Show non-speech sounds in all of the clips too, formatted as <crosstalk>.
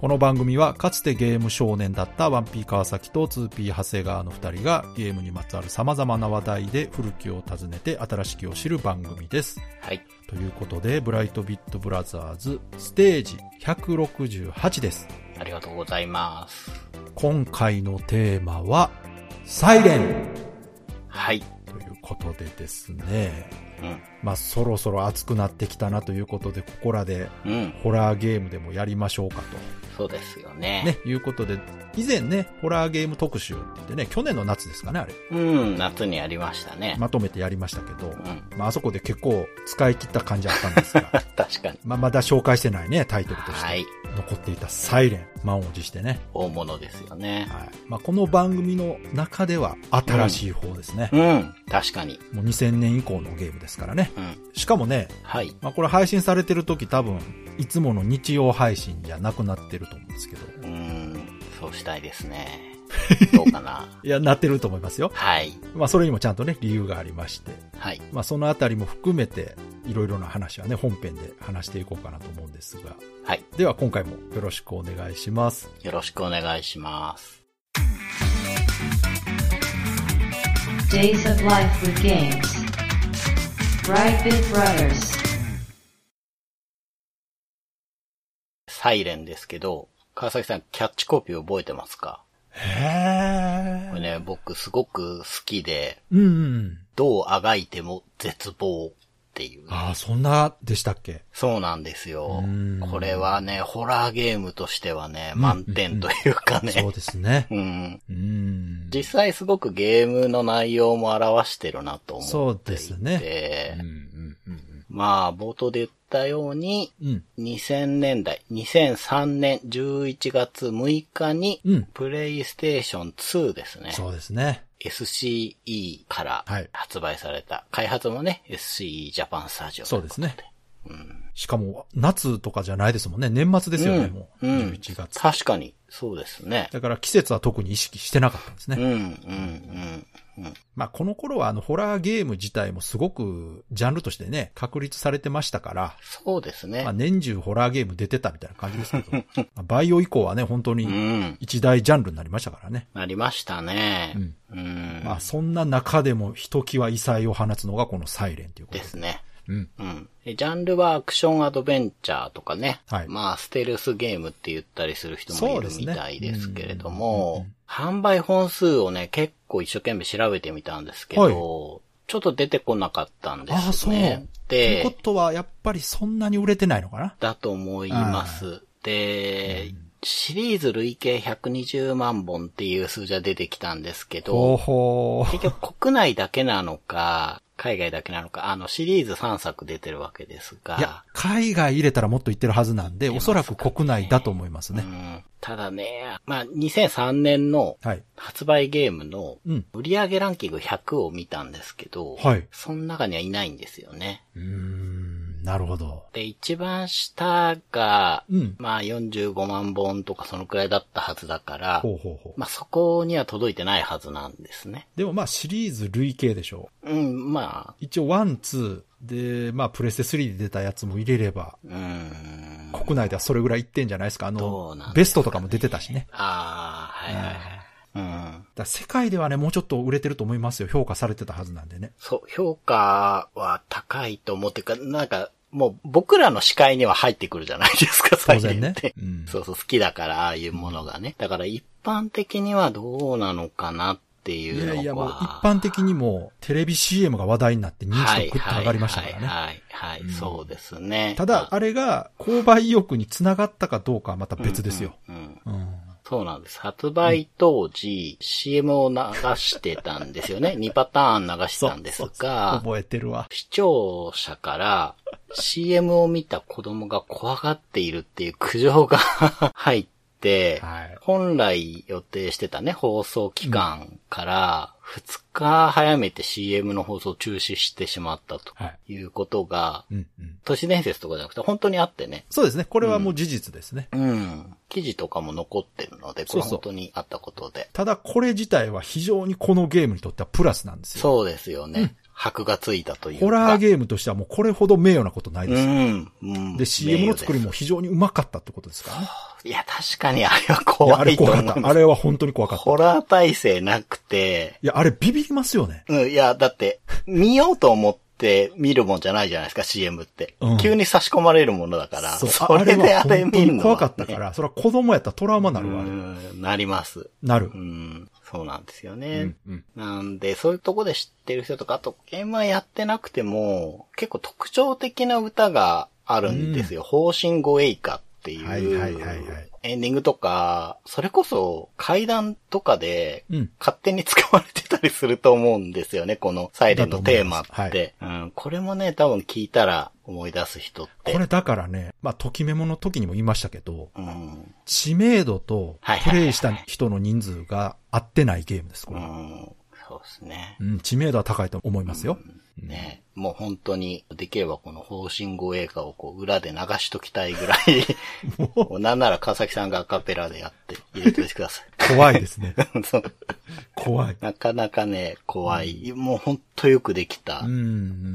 この番組はかつてゲーム少年だった 1P 川崎と 2P 長谷川の二人がゲームにまつわる様々な話題で古きを訪ねて新しきを知る番組です。はい。ということで、ブライトビットブラザーズステージ168です。ありがとうございます。今回のテーマは、サイレンはい。ということでですね。うん。まあそろそろ暑くなってきたなということで、ここらでうん。ホラーゲームでもやりましょうかと。そうですよね。ね、いうことで、以前ね、ホラーゲーム特集って言ってね、去年の夏ですかね、あれ。うん、夏にやりましたね。まとめてやりましたけど、うん。まああそこで結構使い切った感じあったんですが、<laughs> 確かに。まあまだ紹介してないね、タイトルとして。はい。残っていたサイレン、満を持してね。大物ですよね。はい。まあこの番組の中では新しい方ですね。うん。確かに。もう2000年以降のゲームですからね。うん。しかもね、はい。まあこれ配信されてる時多分、いつもの日曜配信じゃなくなってると思うんですけど。うん。そうしたいですね。どうかな。<laughs> いや、なってると思いますよ。はい。まあそれにもちゃんとね、理由がありまして。はい。まあそのあたりも含めて、いろいろな話はね、本編で話していこうかなと思うんですが。はい。では今回もよろしくお願いします。よろしくお願いします。Days of Life with Games. Brightbit Brothers. サイレンですけど、川崎さん、キャッチコピー覚えてますか？へこれね、僕すごく好きで、うんうん。どうあがいても絶望っていう。ああ、そんなでしたっけ？そうなんですようん。これはね、ホラーゲームとしてはね、満点というかね。そうですね。<laughs> うん。うん。実際すごくゲームの内容も表してるなと思っていて。そうですねうんうんうんまあ、冒頭で言ったように、うん。2000年代、2003年11月6日にうん、プレイステーション2ですね。そうですね。SCE からはい発売された。開発もね、SCE ジャパンスタジオ。そうですね。しかも、夏とかじゃないですもんね。年末ですよね、うんもう。うん11月。確かに、そうですね。だから季節は特に意識してなかったんですね。うん、うん、うん。うんまあ、この頃はあの、ホラーゲーム自体もすごく、ジャンルとしてね、確立されてましたから、そうですねまあ、。年中ホラーゲーム出てたみたいな感じですけど、<laughs> まあバイオ以降はね、本当うにん。一大ジャンルになりましたからね。なりましたね。うんうん。まあ、そんな中でもひときわ異彩を放つのがこのサイレンということで。ですね。うん。うん。でジャンルはアクションアドベンチャーとかね。はいまあ、ステルスゲームって言ったりする人もいるみたいですけれどもね、販売本数をね、結構一生懸命調べてみたんですけど、はいちょっと出てこなかったんでああ、そう。すね。というこで、とは、やっぱりそんなに売れてないのかな？だと思います。で、シリーズ累計120万本っていう数字が出てきたんですけど。結局国内だけなのか、海外だけなのか、あのシリーズ3作出てるわけですが、いや、海外入れたらもっといってるはずなんで、おそらく国内だと思いますね。うんただね、まあ、2003年のはい。発売ゲームのうん。売上ランキング100を見たんですけど、はいその中にはいないんですよね。うーん、なるほど。で、一番下が、うんまあ45万本とかそのくらいだったはずだから、ほうほうほう。まあそこには届いてないはずなんですね。でもまあシリーズ累計でしょうん、まあ、う。一応 one、two で、まあプレステ3で出たやつも入れれば、うーん。国内ではそれぐらいいってんじゃないですか。あどのね、ベストとかも出てたしね。ああ、はいはいはい。うん。だから世界ではね、もうちょっと売れてると思いますよ。評価されてたはずなんでね。そう、評価は高いと思ってか、なんか、もう僕らの視界には入ってくるじゃないですか、当然ねサイレンって。うんそうそう、好きだから、ああいうものがね。だから一般的にはどうなのかなっていのは。いうやいや、もう一般的にもテレビ CM が話題になって認知度グッと上がりましたからね。はいはいはい、はいはいそうですね。ただ、あれが購買意欲につながったかどうかはまた別ですよ。うんうんうん。そうなんです。発売当時、CM を流してたんですよね。<laughs> 2パターン流してたんですが、覚えてるわ。視聴者から CM を見た子供が怖がっているっていう苦情が入っって、はい。本来予定してたね、放送期間から2日早めて CM の放送を中止してしまったとはい。いうことが、うんうん。都市伝説とかじゃなくて本当にあってね。そうですね。これはもう事実ですね。うん。記事とかも残ってるので、これ本当にあったことで。ただこれ自体は非常にこのゲームにとってはプラスなんですよ。そうですよね。箔がついたというか。ホラーゲームとしてはもうこれほど名誉なことないですよ。うん。うん。で、CM の作りも非常にうまかったってことですか。いや、確かにあれは怖いと思怖かった。あれは本当に怖かった。ホラー体制なくて、いや、あれビビりますよね。うん、いや、だって、見ようと思って見るもんじゃないじゃないですか、CM って。うん急に差し込まれるものだから。そう。それであれ見るのは、に怖かったから、それは子供やったらトラウマになるわ、あれうん、なります。なるう。ん、そうなんですようね。んうん。なんで、そういうとこで知ってる人とか、あと、ゲームはやってなくても、結構特徴的な歌があるんですよ。方針語エイカっていう、はいはいはいはいエンディングとか、それこそ階段とかで、うん。勝手に使われてたりすると思うんですよね、このサイレンのテーマだと思いって。うん、これもね、多分聞いたら思い出す人って。これだからね、まあ、ときメモの時にも言いましたけど、うん、知名度とプレイした人の人数が合ってないゲームです、これ。うん、そうですね。うん、知名度は高いと思いますよ。ね、もう本当に、できればこの方針語映画をこう裏で流しときたいぐらい、もうなんなら川崎さんがアカペラでやって入れといてくださ怖いですね。<laughs> 怖い。なかなかね、怖い。もう本当よくできた。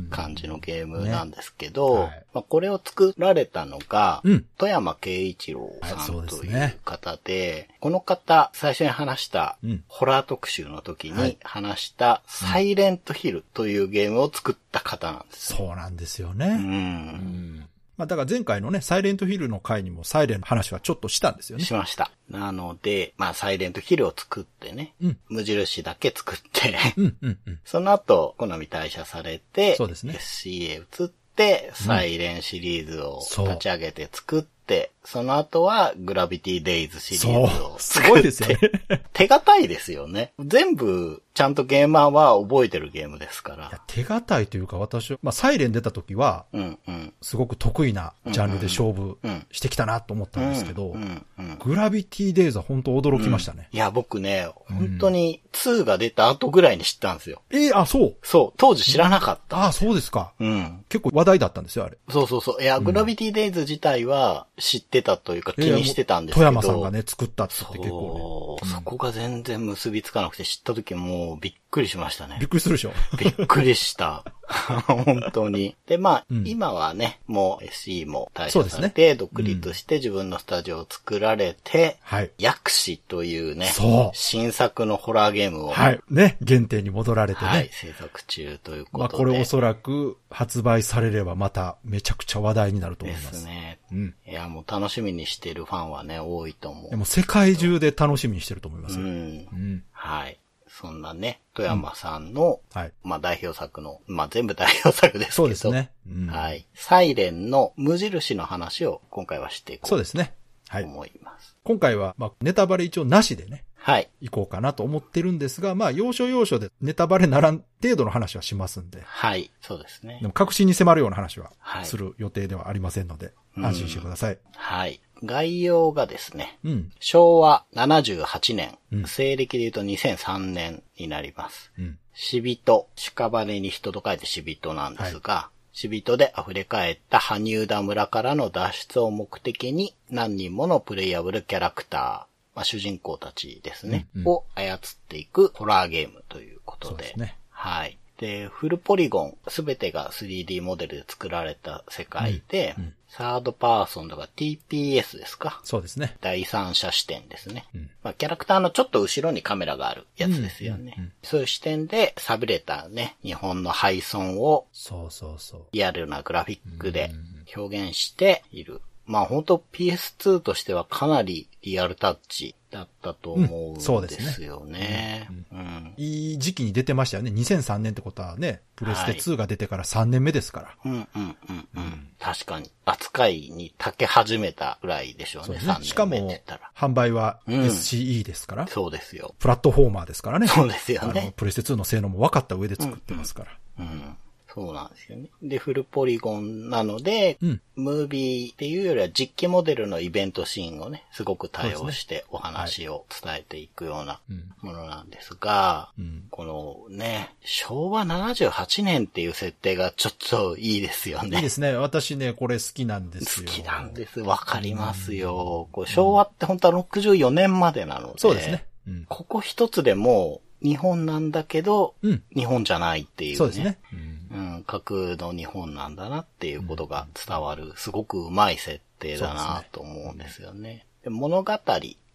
感じのゲームなんですけど、ねはいまあ、これを作られたのが、うん富山慶一郎さんとねいう方で、この方、最初に話したうん、ホラー特集の時にはい話した、サイレントヒルというゲームを作った方なんです。そうなんですよう。ね。うんん。まあ、だから前回のね、サイレントヒルの回にもサイレンの話はちょっとしたんですよね。しました。なので、まあ、サイレントヒルを作ってね、うん無印だけ作って、うん、うん、うん。その後、好み退社されて、そうですね SC へ移って、サイレンシリーズを立ち上げて作って、その後はグラビティデイズシリーズを。す。ごいですよね。<laughs> 手堅いですよね。全部、ちゃんとゲーマーは覚えてるゲームですから。手堅いというか私は、まあ、サイレン出た時は、うんうん。すごく得意なジャンルで勝負うんしてきたなと思ったんですけど、うんうん。グラビティデイズは本当驚きましたね。いや、僕ね、本当に2が出た後ぐらいに知ったんですよ。えーあ、そう。そう、当時知らなかった。ああ、そうですか。うん。結構話題だったんですよ、あれ。そうそうそう。いや、グラビティデイズ自体は知ってたというか気にしてたんですけど。富山さんがね、作ったっって結構そう、そこが全然結びつかなくて知った時もうびっくりしましたね。ねびっ。くりするでしょ？<laughs> びっくりした。<laughs> 本当に。で、まあ、うん今はね、もう SE も退そうですね社されて、独立して自分のスタジオを作られて、はい。薬師というね、そう新作のホラーゲームを、はい。ね、原点に戻られてね。はい、制作中ということで。まあこれおそらく発売されればまためちゃくちゃ話題になると思でいます。すね。うん。いや、もう楽しみにしてるファンはね、多いと思う。でも世界中で楽しみにしてると思いますよ。うん。うん。はい。そんなね、富山さんの、はい。まあ代表作の、まあ全部代表作ですけど。そうですね。うん。はい。サイレンの無印の話を今回はしていこうそうですね。はい。と思います。今回は、まあ、ネタバレ一応なしでね、はい。行こうかなと思ってるんですが、まあ、要所要所でネタバレならん程度の話はしますんで、はい。そうですねで。も確信に迫るような話ははいする予定ではありませんので、うん安心してください。はい。概要がですね、うん。昭和78年、うん西暦で言うと2003年になります。うん。死人、屍に人と書いて死人なんですが、死人で溢れ返った羽生田村からの脱出を目的に何人ものプレイヤブルキャラクター、まあ、主人公たちですね、うんうんを操っていくホラーゲームということで。そうですね。はい。で、フルポリゴン、すべてが 3D モデルで作られた世界で、うんうんサードパーソンとか TPS ですか？そうですね。第三者視点ですね。うんまあ、キャラクターのちょっと後ろにカメラがあるやつですよね。うんうんうんそういう視点で寂れたね、日本の廃村をそうそうそう。リアルなグラフィックで表現している。まあ本当 PS2 としてはかなりリアルタッチだったと思うんでですねすよね。うん。いい時期に出てましたよね。2003年ってことはね、プレステはい2が出てから3年目ですから。うんうんうんうん。確かに。扱いに長け始めたぐらいでしょうね。そうね3。しかも販売はうん SCE ですから、そうですよ。プラットフォーマーですからね。そうですよあの、ね。プレステ2の性能も分かった上で作ってますから。うん。そうなんですよね。で、フルポリゴンなので、うん。ムービーっていうよりは実機モデルのイベントシーンをね、すごく対応してお話を伝えていくようなうん。ものなんですが、うん。このね、昭和78年っていう設定がちょっといいですよね。いいですね。私ね、これ好きなんですよ。好きなんです。わかりますよ。こう昭和って本当は64年までなので。そうですね。うん。ここ一つでも日本なんだけど、うん。日本じゃないっていうね。そうですね。うん。うん、架空の日本なんだなっていうことが伝わる、すごくうまい設定だなと思うんですよね。で物語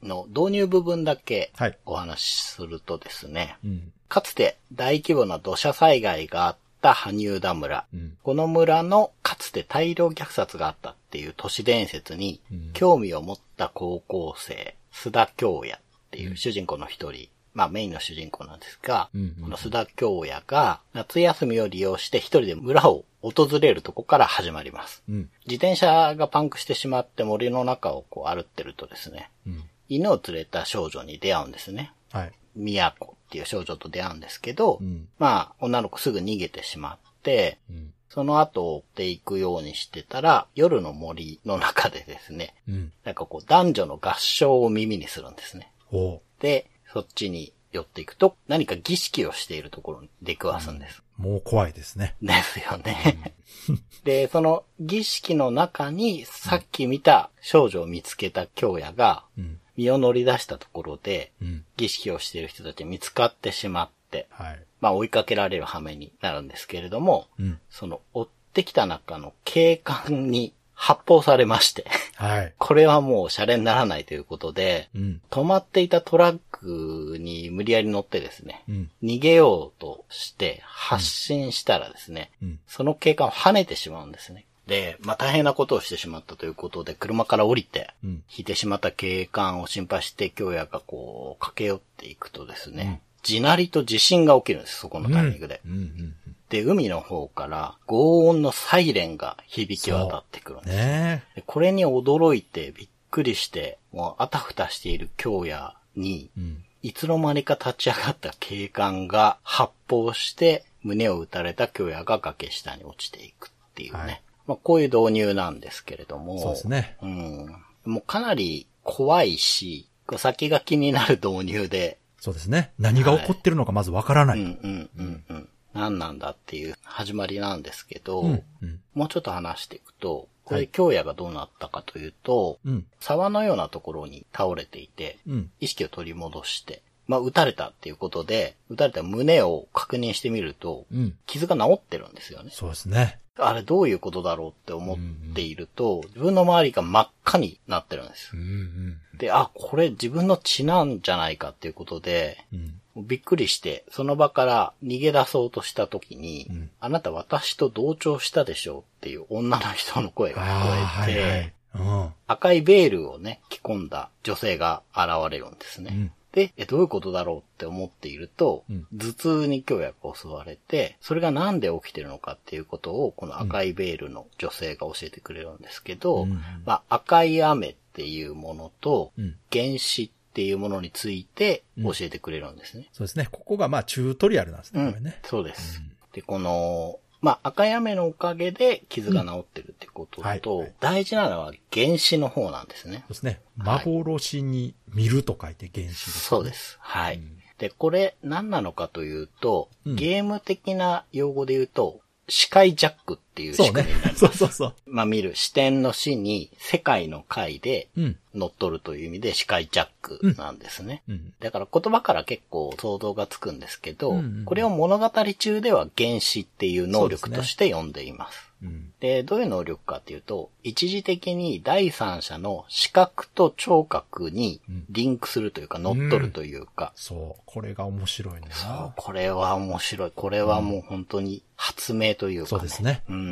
の導入部分だけはい。お話しするとですね、うん。かつて大規模な土砂災害があった羽生田村。うん。この村のかつて大量虐殺があったっていう都市伝説にうん興味を持った高校生、須田京也っていう主人公の一人、まあメインの主人公なんですが、うんうんこの須田京也が夏休みを利用して一人で村を訪れるとこから始まります。うん。自転車がパンクしてしまって森の中をこう歩ってるとですね、うん。犬を連れた少女に出会うんですね。はい。宮子っていう少女と出会うんですけど、うん。まあ女の子すぐ逃げてしまって、うん。その後追っていくようにしてたら、夜の森の中でですね、うん。なんかこう男女の合唱を耳にするんですね。おで、そっちに寄っていくと、何か儀式をしているところに出くわすんです。もう怖いですね。ですよね。<laughs> で、その儀式の中に、さっき見た少女を見つけた京也が、うん。身を乗り出したところで、うん。儀式をしている人たちに見つかってしまって、はい。まあ追いかけられる羽目になるんですけれども、うん。その追ってきた中の警官に発砲されまして、はい。<laughs> これはもうシャレにならないということで、うん。止まっていたトラックに無理やり乗ってですね、うん。逃げようとして発進したらですね、うん。その警官を跳ねてしまうんですね。で、まあ大変なことをしてしまったということで、車から降りて、うん。引いてしまった警官を心配して、京也がこう、駆け寄っていくとですね、地鳴りと地震が起きるんです、そこのタイミングで。うん。うん。で、海の方から、轟音のサイレンが響き渡ってくるんです。ねでこれに驚いて、びっくりして、もうあたふたしている京也に、え。うん。いつの間にか立ち上がった警官が発砲して、胸を撃たれた京也が崖下に落ちていくっていうね。はいまあ、こういう導入なんですけれども。そうですね。うん。もうかなり怖いし、先が気になる導入で、そうですね。何が起こってるのかまずわからない。うんうんうんうん。何なんだっていう始まりなんですけど、うん。うん。もうちょっと話していくと、これ、はい京也がどうなったかというと、うん。沢のようなところに倒れていて、うん。意識を取り戻して、まあ、撃たれたっていうことで、撃たれた胸を確認してみると、うん。傷が治ってるんですよね。そうですね。あれどういうことだろうって思っていると、自分の周りが真っ赤になってるんですう。ん。うん。で、あ、これ自分の血なんじゃないかっていうことで、うん。びっくりして、その場から逃げ出そうとした時に、うんあなた私と同調したでしょうっていう女の人の声が聞こえて、はいはい。うん。赤いベールをね、着込んだ女性が現れるんですね。うんで、え、どういうことだろうって思っていると、うん頭痛に強薬を襲われて、それがなんで起きてるのかっていうことを、この赤いベールの女性が教えてくれるんですけど、うんまあ、赤い雨っていうものと、うん。原子っていうものについて教えてくれるんですね。そうですね。ここがまあチュートリアルなんですね、うんこれね。そうです。で、この、まあ、赤い雨のおかげで傷が治ってるってことと、はいはい大事なのは原子の方なんですねそう。ですね。はい幻に見ると書いて原子です、そうで。す。はい。うんで、これ何なのかというと、うんゲーム的な用語で言うと、視界ジャックっていうそうね。<laughs> そうそうそう。まあ見る視点の視に世界の界でうん。乗っ取るという意味で視界ジャックなんですね。うん。だから言葉から結構想像がつくんですけど、うんうんこれを物語中では原子っていう能力として呼んでいます。うん。で、どういう能力かっていうと、一時的に第三者の視覚と聴覚にリンクするというか、乗っ取るというか、そう。これが面白いね。そう、これは面白い。これはもう本当に発明というか、ね。そうですね。う。うんん。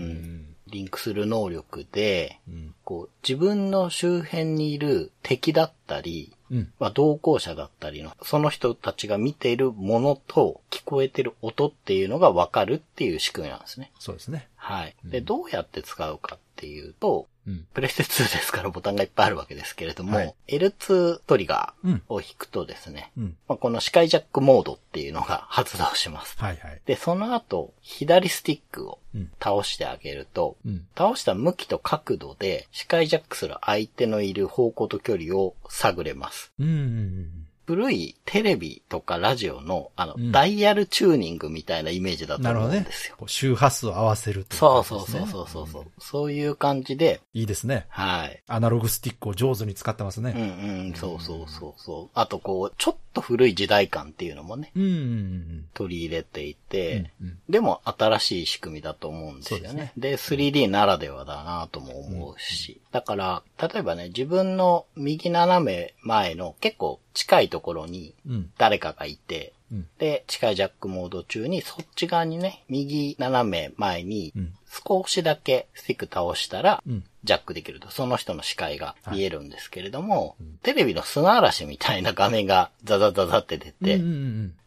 リンクする能力で、うん。こう、自分の周辺にいる敵だったり、うん。まあ、同行者だったりの、その人たちが見ているものと聞こえてる音っていうのがわかるっていう仕組みなんですね。そうですね。はい。で、どうやって使うかっていうと、うん。プレステ2ですからボタンがいっぱいあるわけですけれども、はい L2 トリガうんーを引くとですね、うん。まあ、この視界ジャックモードっていうのが発動します。はいはい。で、その後、左スティックをうん。倒してあげると、うん。倒した向きと角度で視界ジャックする相手のいる方向と距離を探れます。うんうんうん。古いテレビとかラジオの、あの、うんダイヤルチューニングみたいなイメージだとなるほどね思うんですよ。。こう周波数を合わせるといそう感じですねそうそうそうそうそう、そういう感じで、いいですね。はい。アナログスティックを上手に使ってますうんね。うん、そうそうそうそう。あとこう、ちょっと古い時代感っていうのもね、うんうんうん取り入れていうん。て、うんうんでも新しい仕組みだと思うんですよね。そうで 3D ならではだなとも思うし。だから、例えばね、自分の右斜め前の結構近いところにうん。誰かがいて、うん。で、近いジャックモード中にそっち側にね、右斜め前にうん少しだけスティック倒したら、うん。ジャックできると、その人の視界が見えるんですけれども、うんテレビの砂嵐みたいな画面がザザザザって出て、うんうん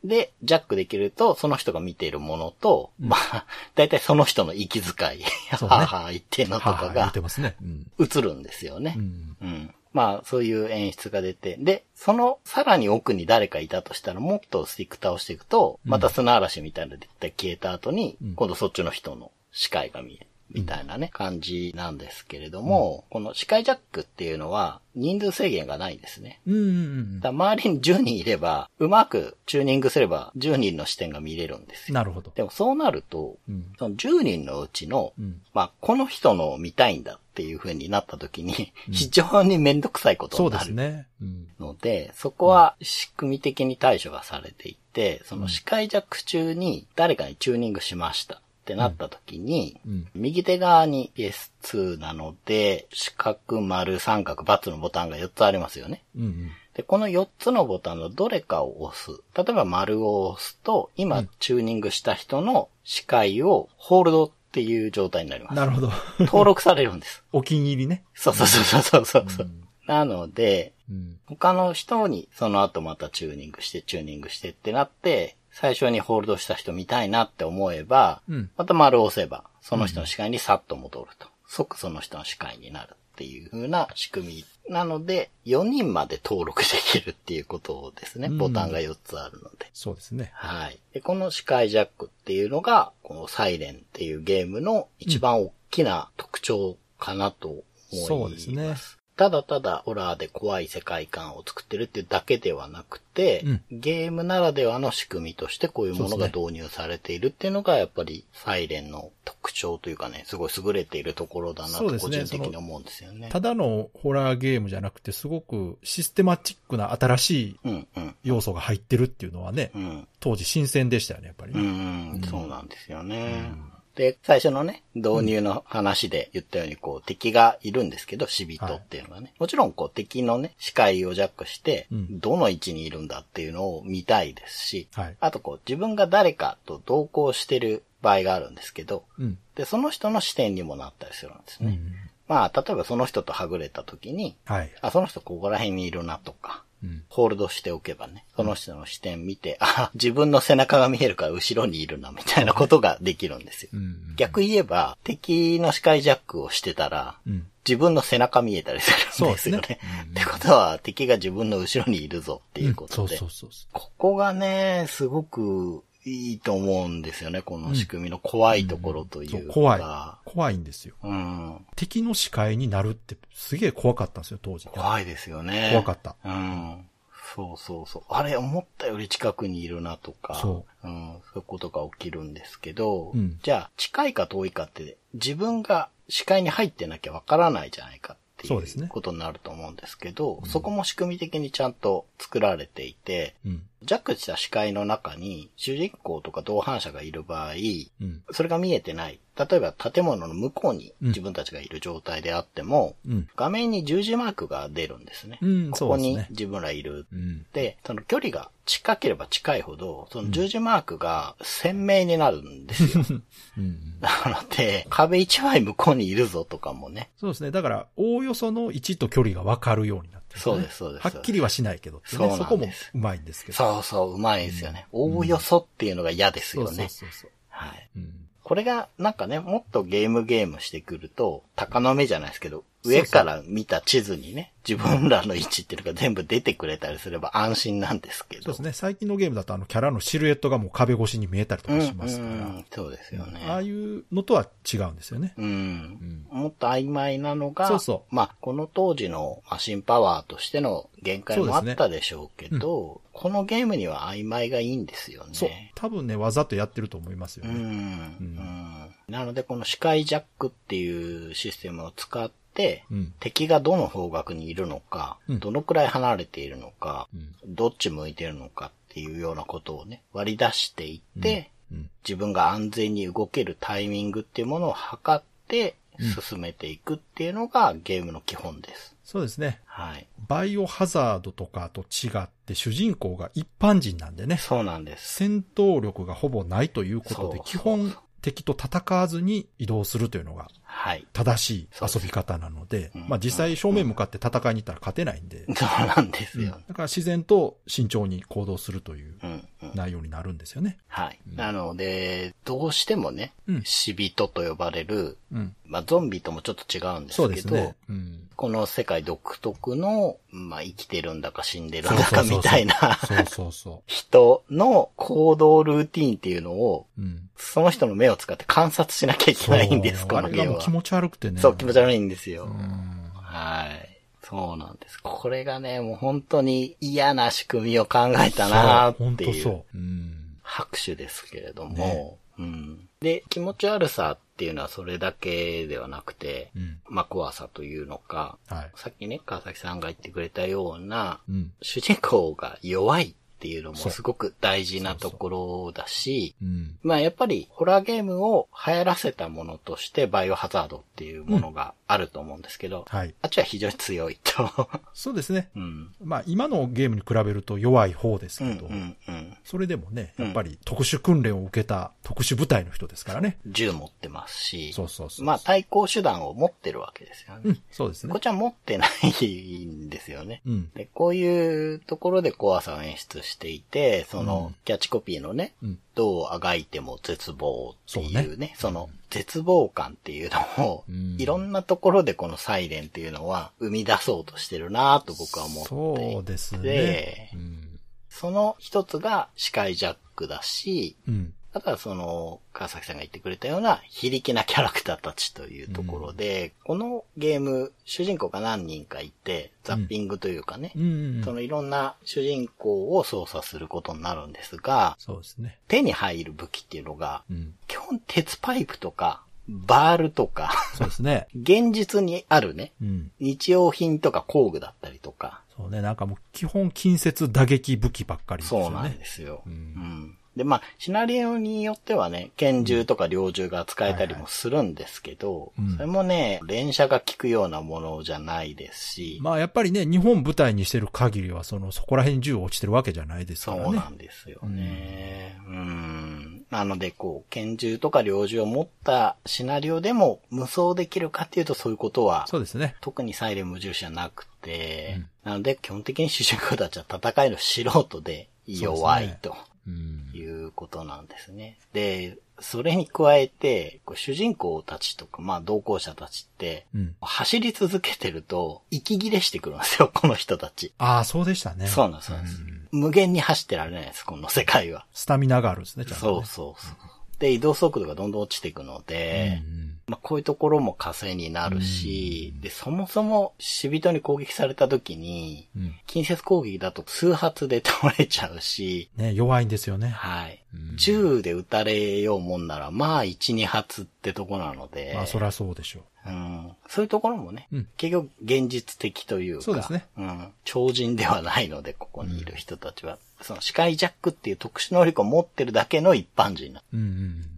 うん。で、ジャックできると、その人が見ているものと、まあ、だいたいその人の息遣い、ねはは言ってんのとかが。映るんですよねう。ん。うん。まあ、そういう演出が出て、で、そのさらに奥に誰かいたとしたら、もっとスティック倒していくと、また砂嵐みたいなので消えた後に、うん今度そっちの人の視界が見える。みたいなね、感じなんですけれども、この視界ジャックっていうのは人数制限がないんですね。うんうんうん。だ周りに10人いれば、うまくチューニングすれば10人の視点が見れるんですよ。なるほど。でもそうなると、うん。その10人のうちの、うん。まあ、この人のを見たいんだっていう風になった時に、非常にめんどくさいことそうでになるすね。うん。ので、そこは仕組み的に対処がされていて、その視界弱中に誰かにチューニングしましたってなった時に、うん。右手側に PS2 なので、四角、丸、三角、×のボタンが4つありますよね。うんうん。で、この4つのボタンのどれかを押す。例えば丸を押すと、今チューニングした人の視界をホールドっていう状態になります。なるほど。登録されるんです。<laughs> お気に入りね。そうそうそうそうそうそう。うんなので、うん。他の人にその後またチューニングしてチューニングしてってなって、最初にホールドした人見たいなって思えば、うん。また丸を押せば、その人の視界にさっと戻ると。即その人の視界になるっていう風な仕組み。なので、4人まで登録できるっていうことですね。うんボタンが4つあるので。そうですね。はい。で、この視界ジャックっていうのが、このサイレンっていうゲームの一番大きな特徴かなと思います。そうですねただただホラーで怖い世界観を作ってるっていうだけではなくて、うんゲームならではの仕組みとしてこういうものが導入されているっていうのがやっぱりサイレンの特徴というかね、すごい優れているところだなとそうですね個人的に思うんですよね。ただのホラーゲームじゃなくて、すごくシステマチックな新しいうんうん。要素が入ってるっていうのはね、うん。当時新鮮でしたよね、やっぱりね。うん、うん、そうなんですよね。で、最初のね、導入の話で言ったように、こう、敵がいるんですけど、死人っていうのはね。もちろん、こう、敵のね、視界をジャックして、うんどの位置にいるんだっていうのを見たいですし、はい。あと、こう、自分が誰かと同行してる場合があるんですけど、うん。で、その人の視点にもなったりするんですね。うん。まあ、例えばその人とはぐれた時に、はい。あ、その人ここら辺にいるなとか、うん。ホールドしておけばね、その人の視点見て、あ、自分の背中が見えるから後ろにいるな、みたいなことができるんですよ。うん。逆言えば、敵の視界ジャックをしてたら、うん。自分の背中見えたりするんですよね。そうですねうんってことは、敵が自分の後ろにいるぞっていうことで。そうそうそうそここがね、すごくいいと思うんですよね、この仕組みの怖いところとう。いうか。そう怖い。怖いんですよ。うん。敵の視界になるってすげえ怖かったんですよ、当時。怖いですよね。怖かった。うん。そうそうそう。あれ、思ったより近くにいるなとか。。そううん。そういうことが起きるんですけど、うんじゃあ、近いか遠いかって、自分が視界に入ってなきゃわからないじゃないかっていそうことになると思うんですけど、そこも仕組み的にちゃんと作られていて、うん。ジャックした視界の中に主人公とか同伴者がいる場合、うん。それが見えてない。例えば建物の向こうにうん自分たちがいる状態であっても、うん。画面に十字マークが出るんですね。うんここに自分らいる。うん。で、その距離が近ければ近いほど、その十字マークが鮮明になるんですよ。<laughs> うん。なので、壁一枚向こうにいるぞとかもね。そうですね。だから、おおよその位置と距離が分かるようになる、ね。そうですそうですはっきりはしないけどね、そそこもうまいんですけど。そうそう、うまいですよね。おおよそっていうのが嫌ですそうそうよね。そうそう。はい。うん。これが、なんかね、もっとゲームゲームしてくると、鷹の目じゃないですけど、上から見た地図にね、自分らの位置っていうのが全部出てくれたりすれば安心なんですけど。そうですね。最近のゲームだとあのキャラのシルエットがもう壁越しに見えたりとかしますから。うんうんそうですよね。ああいうのとは違うんですよね。うん。もっと曖昧なのが、そうそうまあ、この当時のマシンパワーとしての限界もあったでしょうけど、このゲームには曖昧がいいんですよね。そう。多分ね、わざとやってると思いますようん、うね。ん。なので、この視界ジャックっていうシステムを使って、うん。敵がどの方角にいるのか、うんどのくらい離れているのか、うんどっち向いてるのかっていうようなことをね、割り出していって、うん。自分が安全に動けるタイミングっていうものを測って進めていくっていうのがゲームの基本です。そうですね。はい。バイオハザードとかと違って主人公が一般人なんでね。そうなんです。戦闘力がほぼないということで基本敵と戦わずに移動するというのがはい。正しい遊び方なので、うんまあ実際正面向かって戦いに行ったら勝てないんで、そうなんですよ。だから自然と慎重に行動するという。内容になるんですよね。はい。なので、どうしてもね、うん死人と呼ばれる、うん。まあ、ゾンビともちょっと違うんですけそど、うですね。うん。この世界独特の、まあ、生きてるんだか死んでるんだかそうそうそうそうみたいなそうそうそ人の行動ルーティーンっていうのを、う。うん。その人の目を使って観察しなきゃいけないんです、そうこのゲームは。持ち悪くてね。そう、気持ち悪いんですよ。うん。はい。そうなんです。これがね、もう本当に嫌な仕組みを考えたなっていうそう。うん。拍手ですけれども、ねうん。で、気持ち悪さっていうのはそれだけではなくて、うん。まあ、怖さというのか、はい。さっきね、川崎さんが言ってくれたような、うん。主人公が弱いっていうのもすごく大事なところだし、うん。まあやっぱりホラーゲームを流行らせたものとしてバイオハザードっていうものがあると思うんですけど、はい。あっちは非常に強いと。そうですね。うん。まあ今のゲームに比べると弱い方ですうんけど、うんうん。それでもね、うんやっぱり特殊訓練を受けた特殊部隊の人ですからね。銃持ってますし、そうそうそう。まあ対抗手段を持ってるわけですよね。うん、そうですねこっ。ちは持ってないんですよね。うん。で、こういうところで怖さを演出していて、その、うんキャッチコピーのね、うんどうあがいても絶望っていうね、ねその絶望感っていうのを、うんいろんなところでこのサイレンっていうのは生み出そうとしてるなと僕は思っていて、そうですねで。うん。その一つが視界ジャックだし、うん。あとはその、川崎さんが言ってくれたような、非力なキャラクターたちというところで、このゲーム、主人公が何人かいて、ザッピングというかね、うん。そのいろんな主人公を操作することになるんですが、そうですね。手に入る武器っていうのが、うん。基本鉄パイプとか、バールとか、そうですね。<laughs> 現実にあるね、うん。日用品とか工具だったりとか、そうね。なんかもう基本近接打撃武器ばっかりですよね。そうなんですよ。ううんん。で、まあ、シナリオによってはね、拳銃とか猟銃が使えたりもするんですけど、はいはいうんそれもね、連射が効くようなものじゃないですし、まあやっぱりね、日本舞台にしてる限りは、その、そこら辺に銃落ちてるわけじゃないですからね。そうなんですよね。うん。なので、こう、拳銃とか猟銃を持ったシナリオでも無双できるかっていうとそういうことは、そうですね。特にサイレン無印じゃなくて、うんなので基本的に主人公たちは戦いの素人で弱いとうん。いうことなんですね。で、それに加えて、主人公たちとか、まあ同行者たちって、うん。走り続けてると、息切れしてくるんですよ、<laughs> この人たち。ああ、そうでしたね。そうなんです、そうですん無限に走ってられないです、この世界は。スタミナがあるんですね、ちゃんと、そうね。そうそう。で、移動速度がどんどん落ちていくので、うんうんまあ、こういうところも稼いになるし、で、そもそも死人に攻撃された時に、うん。近接攻撃だと数発で倒れちゃうし、ね、弱いんですよね。はい。うん。銃で撃たれようもんなら、まあ、1、2発ってとこなので、まあ、そりゃそうでしょう。ん、そういうところもね、うん。結局現実的というか、そうですね。うん、超人ではないので、ここにいる人たちは、その視界ジャックっていう特殊能力を持ってるだけの一般人なう。うん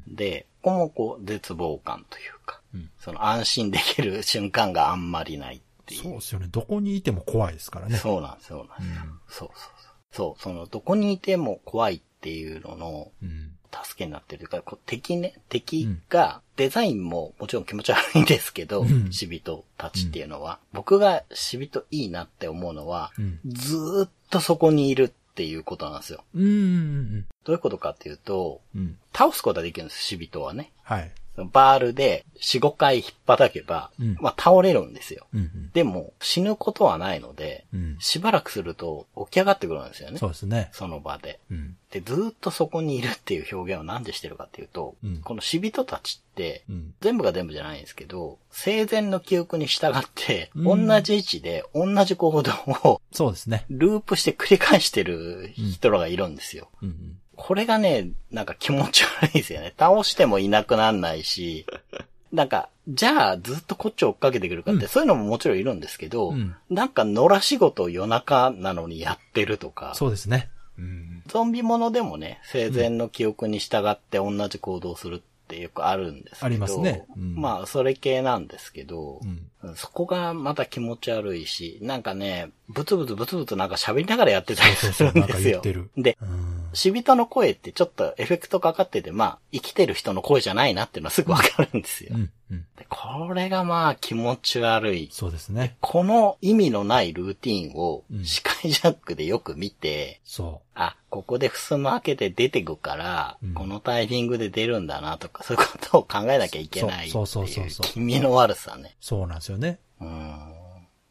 うん。で、ここもこう、絶望感というか、うんその安心できる瞬間があんまりないっていう。そうですよね。どこにいても怖いですからね。そうなんです、そうなんですよ、うんそうそうそう。そう、その、どこにいても怖いっていうのの、うん。助けになってるというか、こう敵ね、敵が、デザインももちろん気持ち悪いんですけど、うん死人たちっていうのは、僕が死人いいなって思うのは、うんずーっとそこにいるっていうことなんですよ。うんうんどういうことかっていうと、うん。うん。倒すことはできるんです、死人はね。はい。バールで4、5回引っ叩けば、うんまあ倒れるんですよ。うんうん。でも、死ぬことはないので、うん。しばらくすると起き上がってくるんですよね。そうですね。その場で。うん。で、ずーっとそこにいるっていう表現をなんでしてるかっていうと、うんこの死人たちって、うん。全部が全部じゃないんですけど、生前の記憶に従って、うん同じ位置で同じ行動をそうですね。ループして繰り返してる人らがいるんですよ。うんうん。これがね、なんか気持ち悪いですよね。<laughs> 倒してもいなくなんないし、<laughs> なんか、じゃあずっとこっちを追っかけてくるかって、うんそういうのももちろんいるんですけど、うんなんか野良仕事を夜中なのにやってるとか、そうですね。うん。ゾンビものでもね、生前の記憶に従って同じ行動をするってよくあるんですけど。ありますねうんまあ、それ系なんですけど、うん。そこがまた気持ち悪いし、なんかね、ブツブツブツブツなんか喋りながらやってたりするんですよ。言ってる。で、うん。死人の声ってちょっとエフェクトかかってて、まあ、生きてる人の声じゃないなっていうのはすぐわかるんですよ。うん。うん。でこれがまあ気持ち悪い。そうですね。この意味のないルーティンをうん視界ジャックでよく見て、そあ、ここで襖開けて出てくから、うんこのタイミングで出るんだなとか、そういうことを考えなきゃいけないそうそういそうそうう気味の悪さね。う。そうなんですよね。うん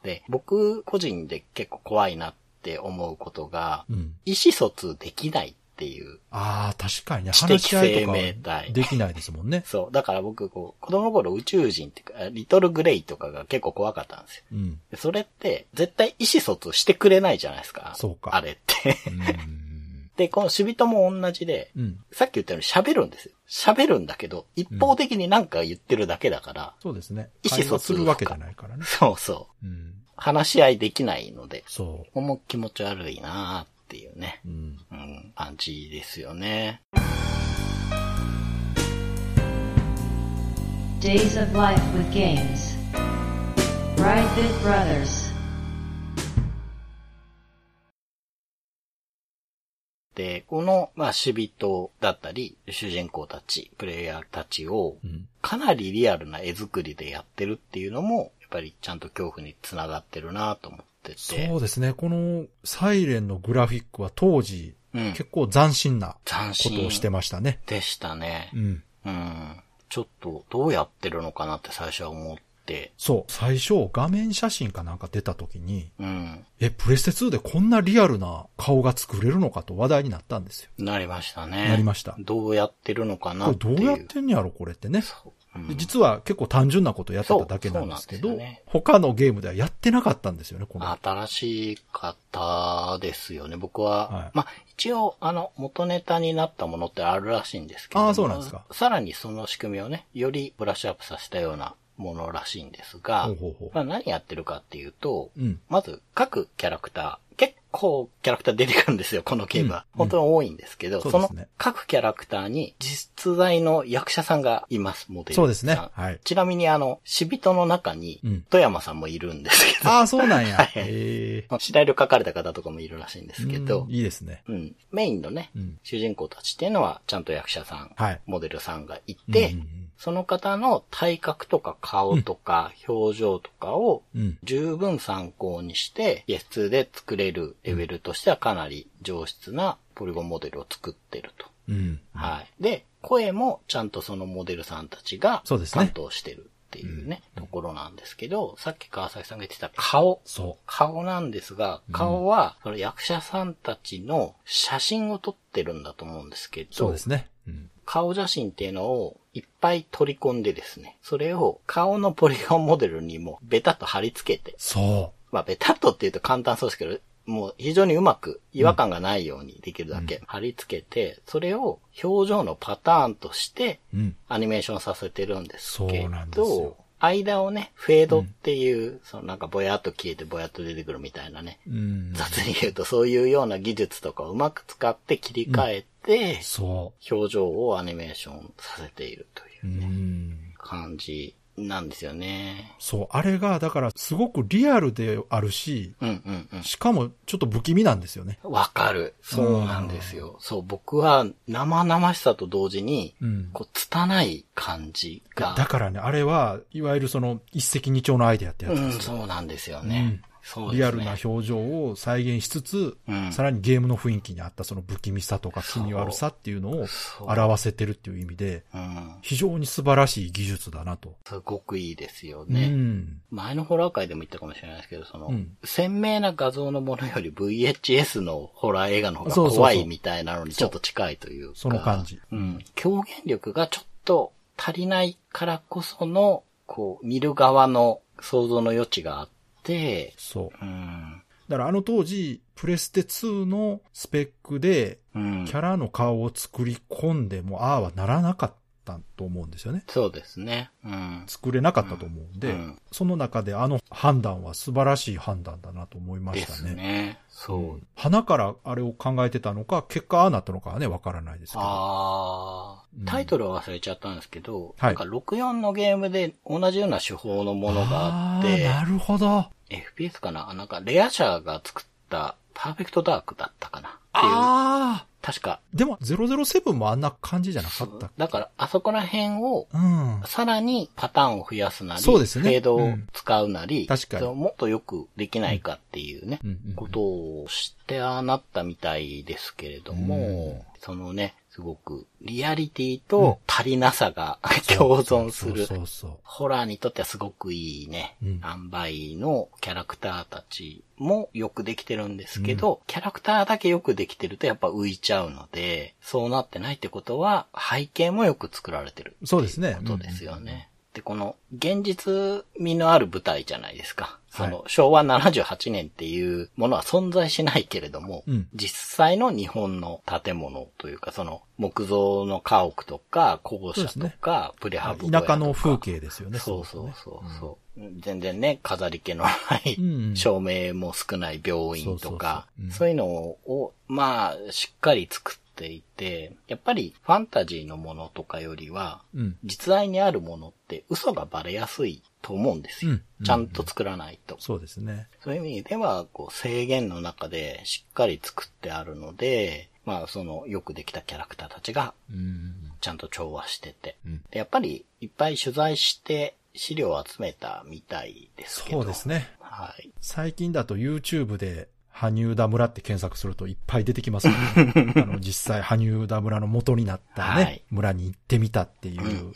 で、僕個人で結構怖いなって思うことが、うん。意思疎通できないっていう。ああ、確かにね。知的話し合いとか生命体できないですもんね。<laughs> そう。だから僕、こう、子供の頃宇宙人ってか、リトルグレイとかが結構怖かったんですよ。うん。でそれって、絶対意思疎通してくれないじゃないですか。そうかあれって。うん。<laughs> で、この死人も同じで、うん。さっき言ったように喋るんですよ。喋るんだけど、一方的になんか言ってるだけだから、そうですね。意思疎通するわけじゃないからね。そうそう。うん。話し合いできないので、そここも気持ち悪いなーっていうねう。、うん。うん、感じですよね。Days of Life with Games. Brightbit Brothers. で、この、まあ、死人だったり、主人公たち、プレイヤーたちをう、ん。かなりリアルな絵作りでやってるっていうのも、ぱりちゃんと恐怖につながってるなと思ってて。そうですね。このサイレンのグラフィックは当時、うん。結構斬新な斬こと新をしてましたね。でしたねう。ん。うん。ちょっと、どうやってるのかなって最初は思って。そう。最初、画面写真かなんか出た時に、うん。え、プレステ2でこんなリアルな顔が作れるのかと話題になったんですよ。なりましたね。なりましたどうやってるのかなこれっていう。どうやってんやろ、これってね。そううんで実は結構単純なことやってただけなんですけど、ね他のゲームではやってなかったんですよね、この。新しい方ですよね。僕は、はいまあ、一応、あの、元ネタになったものってあるらしいんですけどもあーそうなんですかさらにその仕組みをね、よりブラッシュアップさせたようなものらしいんですが、ほうほうほうまあ、何やってるかっていうと、うん。まず、各キャラクター、結構キャラクター出てくるんですよ、このゲームは。うん本当に多いんですけど、そのそうですね各キャラクターに実在の役者さんがいます、モデルさん。そうですね。はい。ちなみにあの、死人の中にうん、富山さんもいるんですけど、ああ、そうなんや。<laughs> はい。シナリオ書かれた方とかもいるらしいんですけどうん、いいですね。うん、メインのね、うん主人公たちっていうのは、ちゃんと役者さん、はい。モデルさんがいて、うんうんその方の体格とか顔とか表情とかをうん。うん。十分参考にして、PS2 で作れるレベルとしてはかなり上質なポリゴンモデルを作ってると。うん。はい。で、声もちゃんとそのモデルさんたちがそうですね担当してるっていうね、ところなんですけど、さっき川崎さんが言ってた顔。そ顔なんですが、顔は、その役者さんたちの写真を撮ってるんだと思うんですけう。そうどで、すね。うん。顔写真っていうのをいっぱい取り込んでですね、それを顔のポリゴンモデルにもベタッと貼り付けて、そまあベタッとって言うと簡単そうですけど、もう非常にうまく違和感がないようにできるだけ貼り付けて、それを表情のパターンとしてう。うん。アニメーションさせてるんですけそうなん間をね、フェードっていう、そのなんかぼやっと消えてぼやっと出てくるみたいなね、うん。雑に言うとそういうような技術とかをうまく使って切り替えて、そ表情をアニメーションさせているとう。いううね、ん。感じなんですよね。そう。あれが、だから、すごくリアルであるし、うんうんしかも、ちょっと不気味なんですよね。うん。わかる。そうなんですよ。そう、僕は生々しさと同時に、うん。こう、拙い感じが。だからね、あれは、いわゆるその、一石二鳥のアイデアってやつうん、ですよ。そうなんですよね。そうですね。リアルな表情を再現しつつ、うんさらにゲームの雰囲気に合ったその不気味さとか気味悪さっていうのを表せてるっていう意味で、うん。非常に素晴らしい技術だなと。すごくいいですようね。ん。前のホラー界でも言ったかもしれないですけど、その、うん鮮明な画像のものより VHS のホラー映画の方が怖いみたいなのにちょっと近いというか。その感じ。うん。表現力がちょっと足りないからこその、こう、見る側の想像の余地があって、そう。うん。だからあの当時、プレステ2のスペックで、うんキ。ャラの顔を作り込んでも、ああはならなかったと思うんですよね。そうですね。うん。作れなかったと思うんで、うんその中であの判断は素晴らしい判断だなと思いましたね。ね。そう。花からあれを考えてたのか、結果ああなったのかはね、わからないですけど。あうんあ、タイトルは忘れちゃったんですけど、はい。なんか64のゲームで同じような手法のものがあって、ーなるほど。FPS かな？なんかレア社が作ったパーフェクトダークだったかな？っていう。ああ。確か。でも、007もあんな感じじゃなかったっだから、あそこら辺を。さらにパターンを増やすなり、そうですね。フェードを使うなり、ん。確かに。もっとよくできないかっていうね、うんうんことをしてああなったみたいですけれども、そのね、すごくリアリティと足りなさが共存する。そうそう。ホラーにとってはすごくいいね、うん。塩梅のキャラクターたちもよくできてるんですけど、キャラクターだけよくできてるとやっぱ浮いちゃうので、そうなってないってことは背景もよく作られてる。そうですね。ことですよね。で、この現実味のある舞台じゃないですか。そはい。の昭和78年っていうものは存在しないけれども、うん。実際の日本の建物というか、その木造の家屋とか校舎とか、プレハブ田舎の風景ですよね。そうそうねそう。そう、全然ね、飾り気のない、うんうん。照明も少ない病院とかそういうのを、まあ、しっかり作っていて、やっぱりファンタジーのものとかよりは、うん。実在にあるものって嘘がバレやすいと思うんですよ。うんちゃんと作らないと。そうですね。そういう意味では、こう、制限の中でしっかり作ってあるので、まあ、その、よくできたキャラクターたちが、うん。ちゃんと調和してて。うんでやっぱり、いっぱい取材して、資料を集めたみたいですけど。そうですね。はい。最近だと YouTube で、羽生田村って検索するといっぱい出てきますよね。<laughs> あの、実際羽生田村の元になったね、はい村に行ってみたっていう。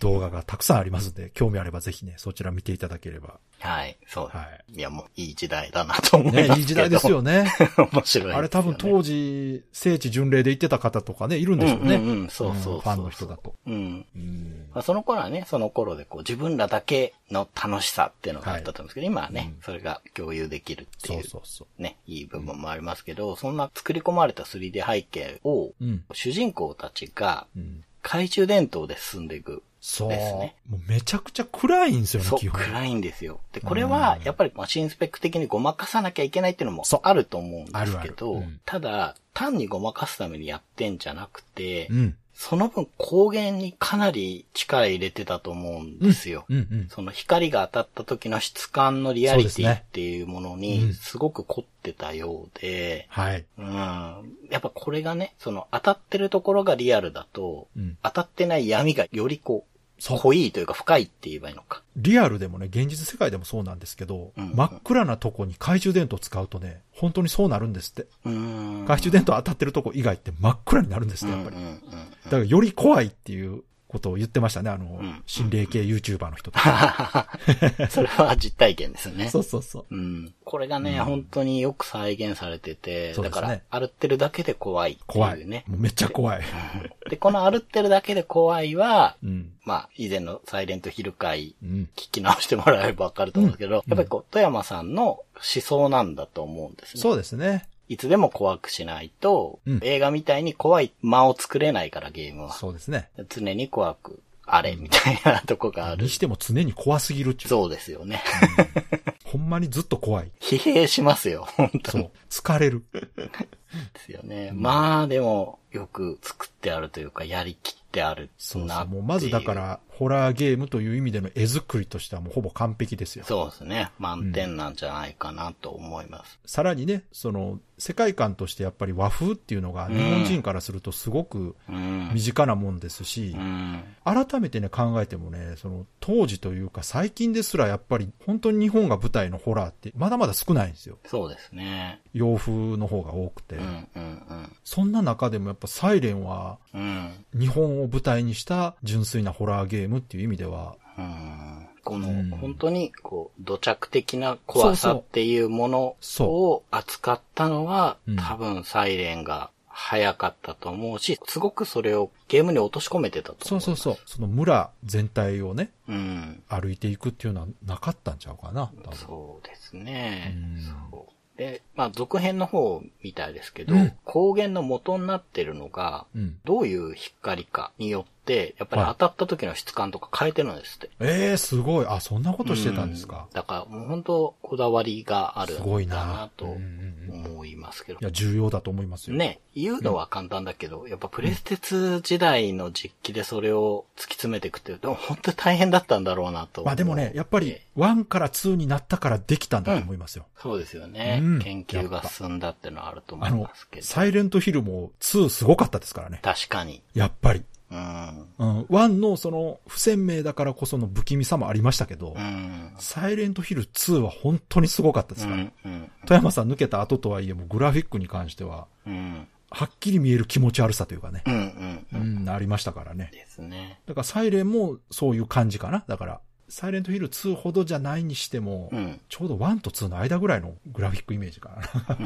動画がたくさんありますんで、興味あればぜひね、そちら見ていただければ。はい。そう。、はいや、もう、いい時代だなと思いますけね、ど。いい時代ですよね。<laughs> 面白いね。あれ多分当時、聖地巡礼で行ってた方とかね、いるんでしょうね。うんうんうんそうそうそうファンの人だと。うん。うん。まあ、その頃はね、その頃でこう自分らだけの楽しさっていうのがあったと思うんですけど、今はね、それが共有できるってそいううそうそう。ね、いい部分もありますけど、そんな作り込まれた 3D 背景を、うん。主人公たちがうん。懐中電灯で進んでいく。そう。ですねもうめちゃくちゃ暗いんですよね、そう。暗いんですよ。で、これは、やっぱりマシンスペック的にごまかさなきゃいけないっていうのもあると思うんですあるあけどるうん、ただ、単にごまかすためにやってんじゃなくてう、ん。その分光源にかなり力入れてたと思うんですよ。うんうん。その光が当たった時の質感のリアリティっていうものうにんすごく凝ってたようで、はい。うん。やっぱこれがね、その当たってるところがリアルだと、うん当たってない闇がよりこう濃いというか深いって言えばいいのか。リアルでもね、現実世界でもそうなんですけど、うん真っ暗なとこに懐中電灯使うとね、本当にそうなるんですって。懐中電灯当たってるとこ以外って真っ暗になるんですって、やっぱり。うんうんうんだからより怖いっていうことを言ってましたね、あの、ん心霊系 YouTuber の人とか。<laughs> それは実体験ですね。<laughs> そうそうそう。うん。これがね、本当によく再現されてて、ねだから、歩ってるだけで怖いって怖い。ね。めっちゃ怖い。で、この歩ってるだけで怖いは、うん。まあ、以前のサイレントヒル会うん。聞き直してもらえればわかると思うんですけど、やっぱりこう、富山さんの思想なんだと思うんですね。そうですね。いつでも怖くしないと、うん映画みたいに怖い間を作れないから、ゲームは。そうですね。常に怖くあれ、みたいなとこがあるに。しても常に怖すぎるっちゅう。そうですよね。ほんまにずっと怖い。疲弊しますよ、本当にそう。。疲れる。ですよね。まあ、でも、よく作ってあるというか、やりきってあるなそうそう。もうまずだか、ら、ホラーゲームという意味での絵作りとしてはもうほぼ完璧ですよ。そうですね。満点なんじゃないかなと思います。さらにね、その、世界観としてやっぱり和風っていうのが日本人からするとすごくうん。身近なもんですし、うん。改めてね考えてもね、その当時というか最近ですらやっぱり本当に日本が舞台のホラーってまだまだ少ないんですよ。そうですね。洋風の方が多くて。うん、うん、そんな中でもやっぱサイレンはうん。うん。日本を舞台にした純粋なホラーゲームっていう意味では、うんこの、うん本当に、こう、土着的な怖さっていうものを扱ったのは、うん多分サイレンが早かったと思うし、すごくそれをゲームに落とし込めてたと思う。そうそうそう、その村全体をね、う。うん。歩いていくっていうのはなかったんちゃうかな、そうですねうん。そうで、まあ、続編の方みたいですけど、うん光源の元になってるのが、うん。どういう光かによって、やっぱりはい当たった時の質感とか変えてるんですって。ええすごい。あ、そんなことしてたんですか？う。だからもう本当こだわりがあるんだななとうんうんうん思いますけどい。や、重要だと思いますよ。。ね、言うのは簡単だけど、やっぱプレステ2時代の実機でそれを突き詰めていくって、でも本当に大変だったんだろうなと。まあでもね、やっぱり1から2になったからできたんだと思いますよ。そうですよね、うん研究が進んだってのはあると思いますけ、ど。サイレントヒルも2すごかったですからね。確かに。やっぱり。うん。うん。1のその不鮮明だからこその不気味さもありましたけど、うん。サイレントヒル2は本当にすごかったでうすから。ん。うん。富山さん抜けた後とはいえもグラフィックに関しては、うん。はっきり見える気持ち悪さというかね。うん。う。ん、ありましたからね。ですね。だからサイレンもそういう感じかな。だから、サイレントヒル2ほどじゃないにしても、うん。ちょうど1と2の間ぐらいのグラフィックイメージかな。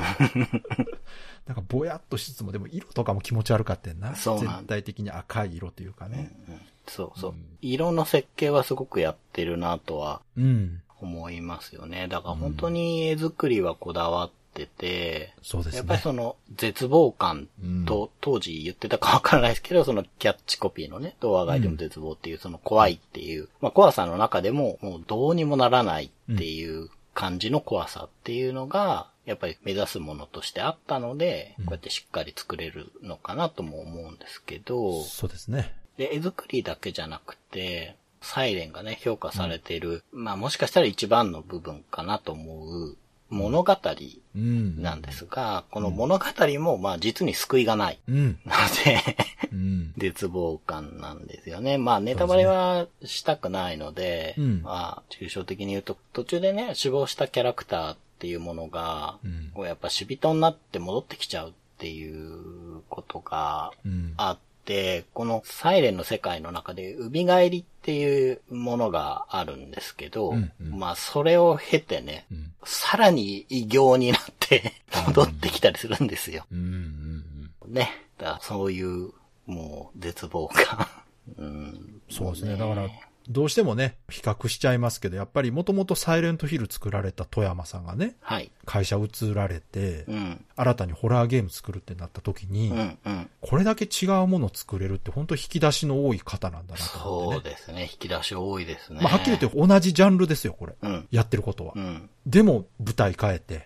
<laughs> なんかぼやっとしつつも、でも色とかも気持ち悪かったんな。そう全体的に赤い色というかね。そうそううん。色の設計はすごくやってるなとはうん。思いますよね。だから本当に絵作りはこだわってて、そうですね。やっぱりその絶望感と、当時言ってたかわからないですけど、そのキャッチコピーのね、ドア外でも絶望っていう、その怖いっていう、まあ怖さの中でももうどうにもならないっていう感じの怖さっていうのが、やっぱり目指すものとしてあったので、こうやってしっかり作れるのかなとも思うんですけど、そうですね。で、絵作りだけじゃなくて、サイレンがね、評価されている、まあもしかしたら一番の部分かなと思う物語うん。なんですが、この物語もまあ実に救いがない。うん。ので、うん。<laughs> 絶望感なんですよね。まあネタバレはしたくないので、うんまあ抽象的に言うと、途中でね、死亡したキャラクターっていうものが、うんこうやっぱ死人になって戻ってきちゃうっていうことがうん。あって、このサイレンの世界の中で、海返りっていうものがあるんですけど、うんうんまあそれを経てね、うん。さらに異形になって戻ってきたりするんですよ。うん。うん。ね。だからそういう、もう絶望感。うん、そうですね。だから、どうしてもね、比較しちゃいますけど、やっぱりもともとサイレントヒル作られた富山さんがね、はい。会社移られて、うん。新たにホラーゲーム作るってなった時に、うん、うん。これだけ違うものを作れるって本当引き出しの多い方なんだなと思ってね。そうですね。引き出し多いですね。まあ、はっきり言って同じジャンルですよ、これ。うん。やってることは。うん。でも、舞台変えて、うん。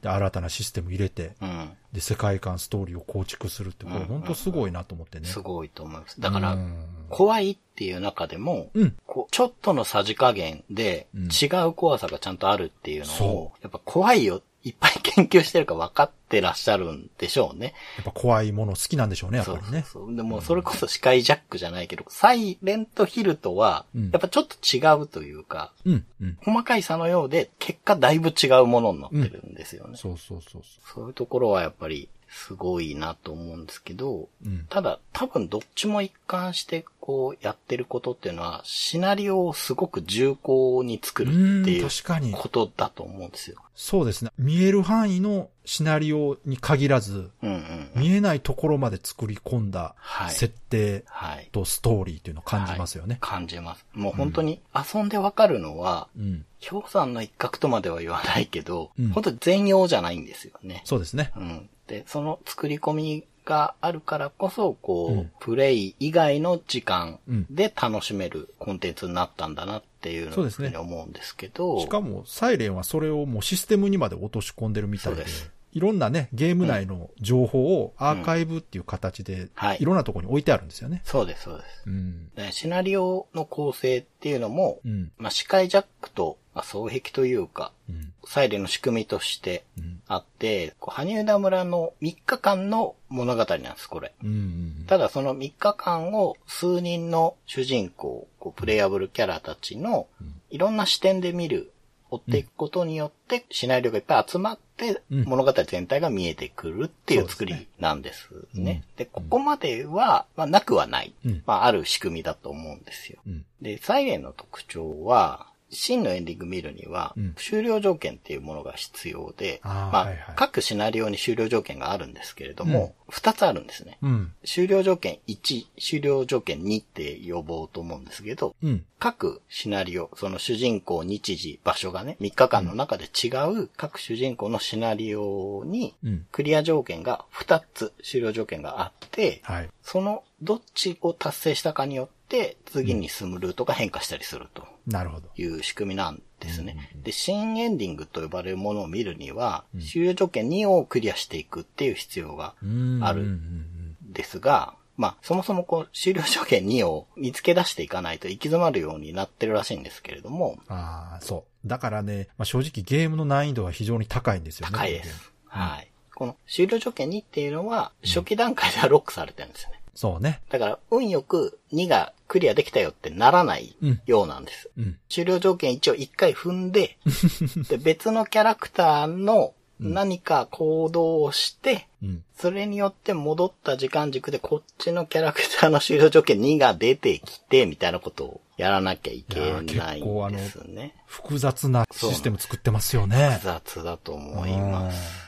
で、新たなシステム入れて、うん。で、世界観、ストーリーを構築するって、これ本当すごいなと思ってね。すごいと思います。だから、うん怖いっていう中でも、うん。こうちょっとのさじ加減でうん違う怖さがちゃんとあるっていうのをそ、やっぱ怖いよ、いっぱい研究してるか分かってらっしゃるんでしょうね。やっぱ怖いもの好きなんでしょうね、やっぱりね。そうそう。でもそれこそスカイジャックじゃないけど、サイレントヒルとはうん、やっぱちょっと違うというか、うん、うん。細かい差のようで、結果だいぶ違うものになってるんですよね。そうそうそうそそういうところはやっぱりすごいなと思うんですけど、う。うん。ただ多分どっちも一貫してこうやってることっていうのは、シナリオをすごく重厚に作るっていうことだと思うんですよ。そうですね。見える範囲のシナリオに限らず、うんうんうん。見えないところまで作り込んだはい設定はい。とストーリーっていうのを感じますよね。感じます。もう本当に遊んでわかるのは、うん。氷山の一角とまでは言わないけど、うん本当に全容じゃないんですよね。そうですね。うん。で、その作り込みがあるからこそ、こう、うんプレイ以外の時間うんで楽しめるコンテンツになったんだなっていうそうですねふうに思うんですけど、しかも、サイレンはそれをもうシステムにまで落とし込んでるみたいで。いろんなね、ゲーム内の情報をアーカイブっていう形で、はいいろんなところに置いてあるんですよね。そうです、そうです。うん。でシナリオの構成っていうのも、うん。まあ、視界ジャックと、まあ、双璧というか、うん。サイレンの仕組みとしてうん。あって、こう羽生田村の3日間の物語なんです、これ。うんうん。ただその3日間を数人の主人公、こうプレイアブルキャラたちのいろんな視点で見る、追っていくことによってシナリオがいっぱい集まってうん物語全体が見えてくるっていう作りなんですね。で、ここまでは、まあ、なくはない。うんまあ、ある仕組みだと思うんですよ。うん。で、サイレンの特徴は、真のエンディング見るにはうん、終了条件っていうものが必要で、あーまあはいはい各シナリオに終了条件があるんですけれども、二つあるんですね。うん。終了条件1、終了条件2って呼ぼうと思うんですけど、うん。各シナリオ、その主人公、日時、場所がね、3日間の中で違う各主人公のシナリオに、うん。クリア条件が2つ終了条件があって、はい。そのどっちを達成したかによって、次に進むルートが変化したりするとなるほど。いう仕組みなんですね。で、新エンディングと呼ばれるものを見るには、終了条件2をクリアしていくっていう必要がうん。あるうんうんですが、まあ、そもそもこう、終了条件2を見つけ出していかないと行き詰まるようになってるらしいんですけれども、うん。ああ、そう。だからね、まあ、正直ゲームの難易度は非常に高いんですよね。高いです。はい。この終了条件2っていうのは、初期段階ではロックされてるんですよね。そうね。だから、運よく2がクリアできたよってならないうんようなんです。うん。終了条件1を1回踏んで、<laughs> で別のキャラクターの何か行動をして、うん。それによって戻った時間軸でこっちのキャラクターの終了条件2が出てきて、みたいなことをやらなきゃいけないんのですね。複雑なシステム作ってますよね複。雑だと思います。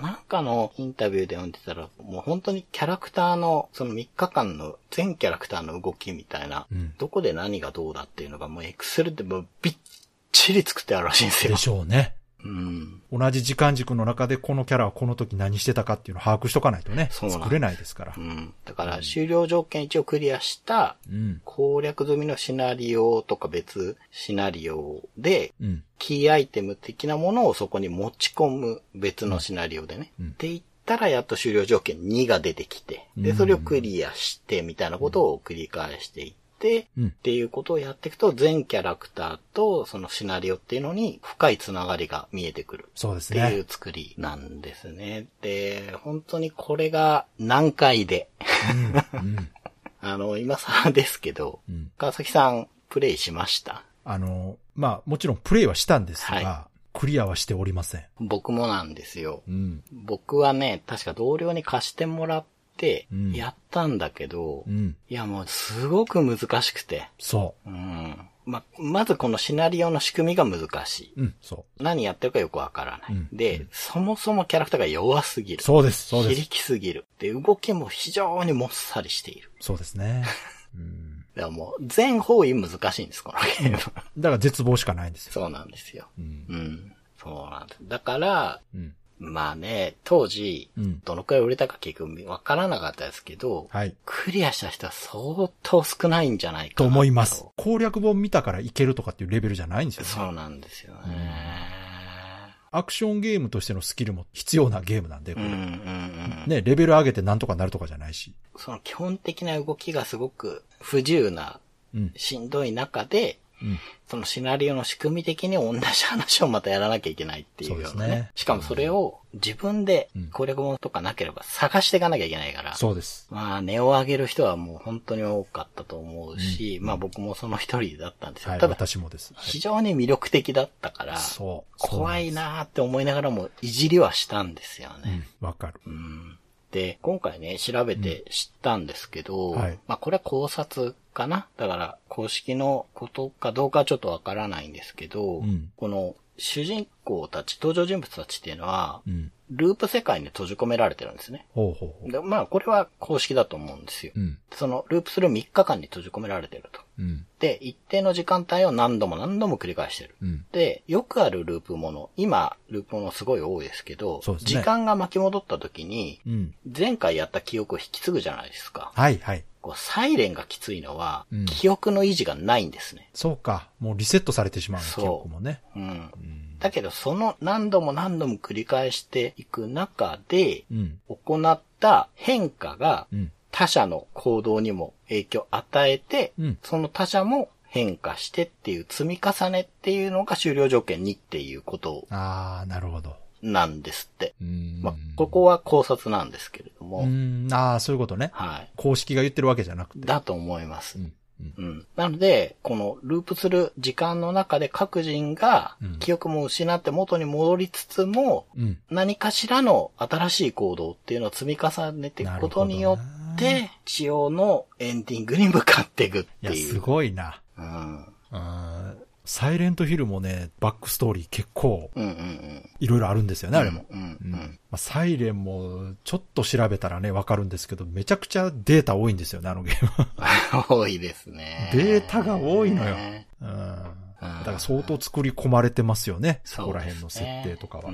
なんかのインタビューで読んでたら、もう本当にキャラクターの、その3日間の全キャラクターの動きみたいな、うんどこで何がどうだっていうのがもうエクセルでもうびっちり作ってあるらしいんですよで。しょうね。うん。同じ時間軸の中でこのキャラはこの時何してたかっていうのを把握しとかないとね、作れないですからう。ん。だから終了条件1をクリアしたうん。攻略済みのシナリオとか別シナリオで、うん。キーアイテム的なものをそこに持ち込む別のシナリオでね。うんって言ったらやっと終了条件2が出てきて、で、うんそれをクリアしてみたいなことを繰り返していって、うんっていうことをやっていくと全キャラクターとそのシナリオっていうのに深いつながりが見えてくる。そうですっていねう。作りなんですね。で、本当にこれが難解で、うん。<laughs> あの、今更ですけど、うん。川崎さんプレイしました？あの、まあ、もちろんプレイはしたんですが、はクリアはしておりません。僕もなんですよ。うん。僕はね、確か同僚に貸してもらっやったんだけど、うん。いやもうすごく難しくて、そうん。ま、まずこのシナリオの仕組みが難しい。う。うん、そ何やってるかよくわからない。うんで、そもそもキャラクターが弱すぎう。る。そうです、そうです。非力すぎる。で、動きも非常にもっさりしている。そうですね。<laughs> うん。だからもう、全方位難しいんです、このゲーム。だから絶望しかないんですよ。そうなんですよ。うん。うん。そうなんです。だから、うん。まあね、当時、うん。どのくらい売れたか結局わからなかったですけど、はい。クリアした人は相当少ないんじゃないかとな思います。攻略本見たからいけるとかっていうレベルじゃないんですよ、ね。そうなんですよね。アクションゲームとしてのスキルも必要なゲームなんで、これうんうんうん。ね、レベル上げてなんとかなるとかじゃないし。その基本的な動きがすごく不自由な、うん。しんどい中で、うん。そのシナリオの仕組み的に同じ話をまたやらなきゃいけないっていうようなね。しかもそれを自分で攻略本とかなければ探していかなきゃいけないから。そうです。まあ、値を上げる人はもう本当に多かったと思うし、まあ僕もその一人だったんですよ。はい、ただ、私もです。はい非常に魅力的だったから、そう。怖いなーって思いながらもいじりはしたんですようね。ん。わかる。うんで、今回ね、調べて知ったんですけど、はいまあこれは考察かな？だから、公式のことかどうかはちょっとわからないんですけど、うんこの主人公たち、登場人物たちっていうのは、うん。ループ世界に閉じ込められてるんですね。ほうほうほう。でまあ、これは公式だと思うんですよ。うん。その、ループする3日間に閉じ込められてると。うん。で、一定の時間帯を何度も何度も繰り返してる。うん。で、よくあるループもの、今、ループものすごい多いですけど、ね時間が巻き戻った時に、うん。前回やった記憶を引き継ぐじゃないですか。はいはい。こうサイレンがきついのは、うん記憶の維持がないんですね。そうか。もうリセットされてしまうのそう記憶もね。うん。うん。だけど、その何度も何度も繰り返していく中で、うん。行った変化がうん。他者の行動にも影響を与えて、うんその他者も変化してっていう積み重ねっていうのが終了条件2っていうことああ、なるほど。なんですって。うん。まあ、ここは考察なんですけれども、うん。ああ、そういうことね。はい。公式が言ってるわけじゃなくて。だと思います。うん。うん。うん。なので、このループする時間の中で各人がうん記憶も失って元に戻りつつも、うん。何かしらの新しい行動っていうのを積み重ねていくことによっなて、仕様のエンディングに向かっていくっいや、ていう。すごいな。うん。うん。サイレントヒルもね、バックストーリー結構。いろいろあるんですよね、あれも。サイレンも、ちょっと調べたらね、わかるんですけど、めちゃくちゃデータ多いんですよね、あのゲーム。<laughs> 多いですね。データが多いのよねうん。だから相当作り込まれてますよね、そこら辺の設定とかは。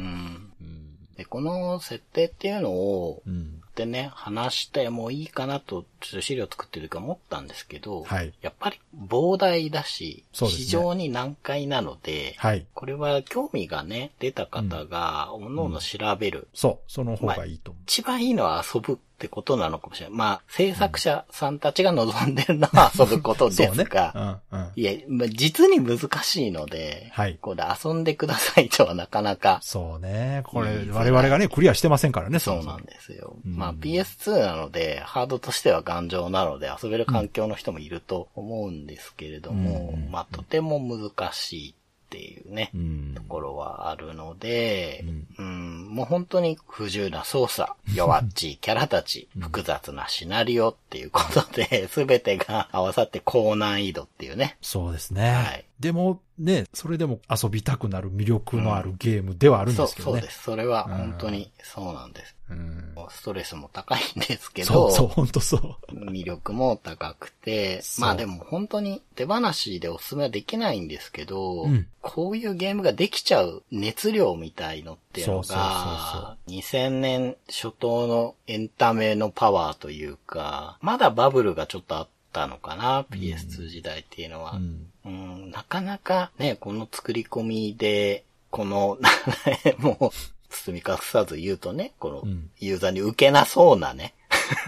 で、この設定っていうのを、うん。でね、話してもいいかなと、ちょっと資料作ってるか思ったんですけど、はいやっぱり膨大だし、ね非常に難解なので、はい。これは興味がね、出た方が、おのおの調べる。そう、その方がいいと思う。一番いいのは遊ぶってことなのかもしれない。まあ、制作者さんたちが望んでるのは遊ぶことでそうね。すが、うん、うん。いや、まあ、実に難しいので、はい。これ遊んでくださいとはなかなか、そうね。これ、我々がね、クリアしてませんからね、そうも。なんですよ。うん。まあ PS2 なので、ハードとしては頑丈なので遊べる環境の人もいると思うんですけれども、うん。まあとても難しいっていうね、うんと。ころはあるので、ううん、もう本当に不自由な操作、弱っちいキャラたち、複雑なシナリオっていうことで、<laughs> すべてが合わさって高難易度っていうね。そうですね。はいでも、ね、それでも遊びたくなる魅力のあるゲームではあるんそう、ですけどね。そうです。それは本当にそうなんです。うん。ストレスも高いんですけど、そうそう、本当そう。魅力も高くて、そうまあでも本当に手放しでおすすめはできないんですけど、うんこういうゲームができちゃう熱量みたいのっていうのそうそうそうが、2000年初頭のエンタメのパワーというか、まだバブルがちょっとあったのかな、PS2 時代っていうのは。うん。うん、なかなかね、この作り込みで、この、<laughs> もう、包み隠さず言うとね、このうんユーザーに受けなそうなね、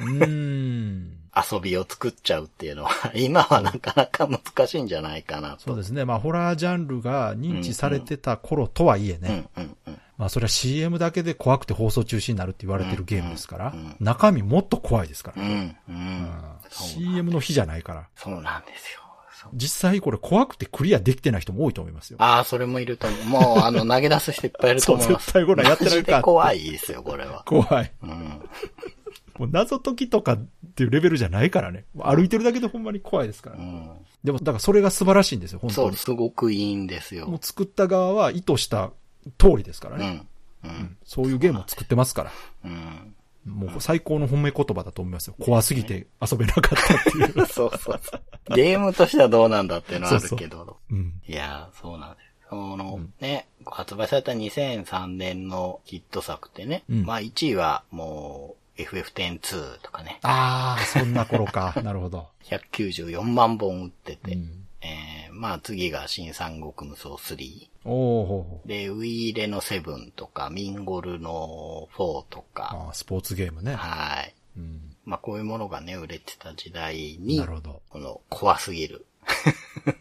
うん。<laughs> 遊びを作っちゃうっていうのは、今はなかなか難しいんじゃないかなと。そうですね。まあ、ホラージャンルが認知されてた頃とはいえね。うんうんうん。まあ、それは CM だけで怖くて放送中止になるって言われてるゲームですからうんうん、中身もっと怖いですから。うん、うんうん。そう CM の日じゃないから。そうなんですよ。そう実際これ怖くてクリアできてない人も多いと思いますよ。ああ、それもいると思う。もう、あの、投げ出す人いっぱいいると思います。そう絶対これやってないか怖いですよ、これは。怖い。うん。もう謎解きとかっていうレベルじゃないからね。歩いてるだけでほんまに怖いですから。うん。でも、だからそれが素晴らしいんですよ、本そう、当に。すごくいいんですよ。もう作った側は意図した通りですからね。うん。うん。そういうゲームを作ってますから。うん。もう最高の褒め言葉だと思いますよ。怖すぎて遊べなかったっていう。<laughs> そうそうそう。ゲームとしてはどうなんだっていうのはあるけど。うん。いやー、そうなんです。その、ね、発売された2003年のヒット作ってね、うんまあ1位はもう FF102 とかね、ああ、そんな頃か。<laughs> なるほど。194万本売ってて、うんえー、まあ次が新三国無双3。おーで、ウィーレの7とか、ミンゴルの4とか、あースポーツゲームね。はい。うん。まあこういうものがね、売れてた時代になる、ほど。この怖すぎる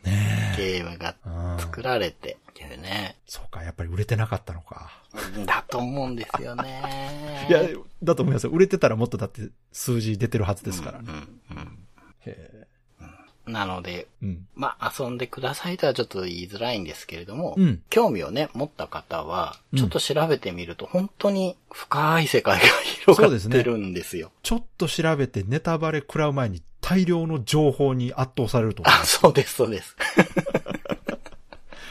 ねゲームが。作られて、ね。そうか、やっぱり売れてなかったのか。だと思うんですよね。いや、だと思いますよ。売れてたらもっとだって数字出てるはずですから。うん、うん。へなので、えうん。まあ、遊んでくださいとはちょっと言いづらいんですけれども、うん興味をね、持った方は、うんちょっと調べてみると、本当に深い世界が広がってるんですよ。ちょっと調べてネタバレ食らう前に大量の情報に圧倒されると思いあ、ます。そうです、そうです。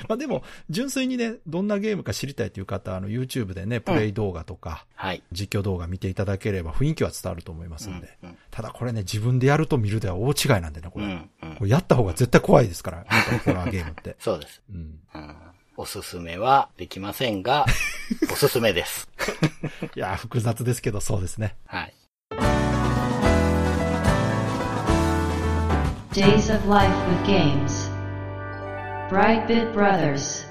まあでも、純粋にね、どんなゲームか知りたいという方は、あの、YouTube でね、プレイ動画とか、はい。実況動画見ていただければ雰囲気は伝わると思いますんで。うんただこれね、自分でやると見るでは大違いなんでね、これ。うん、うんこ。れやった方が絶対怖いですから、ホラーゲームって。<laughs> そうです。うん。うん。おすすめはできませんが、<laughs> おすすめです。いやー、複雑ですけど、そうですね。はい。Days of Life with Games. Brightbit Brothers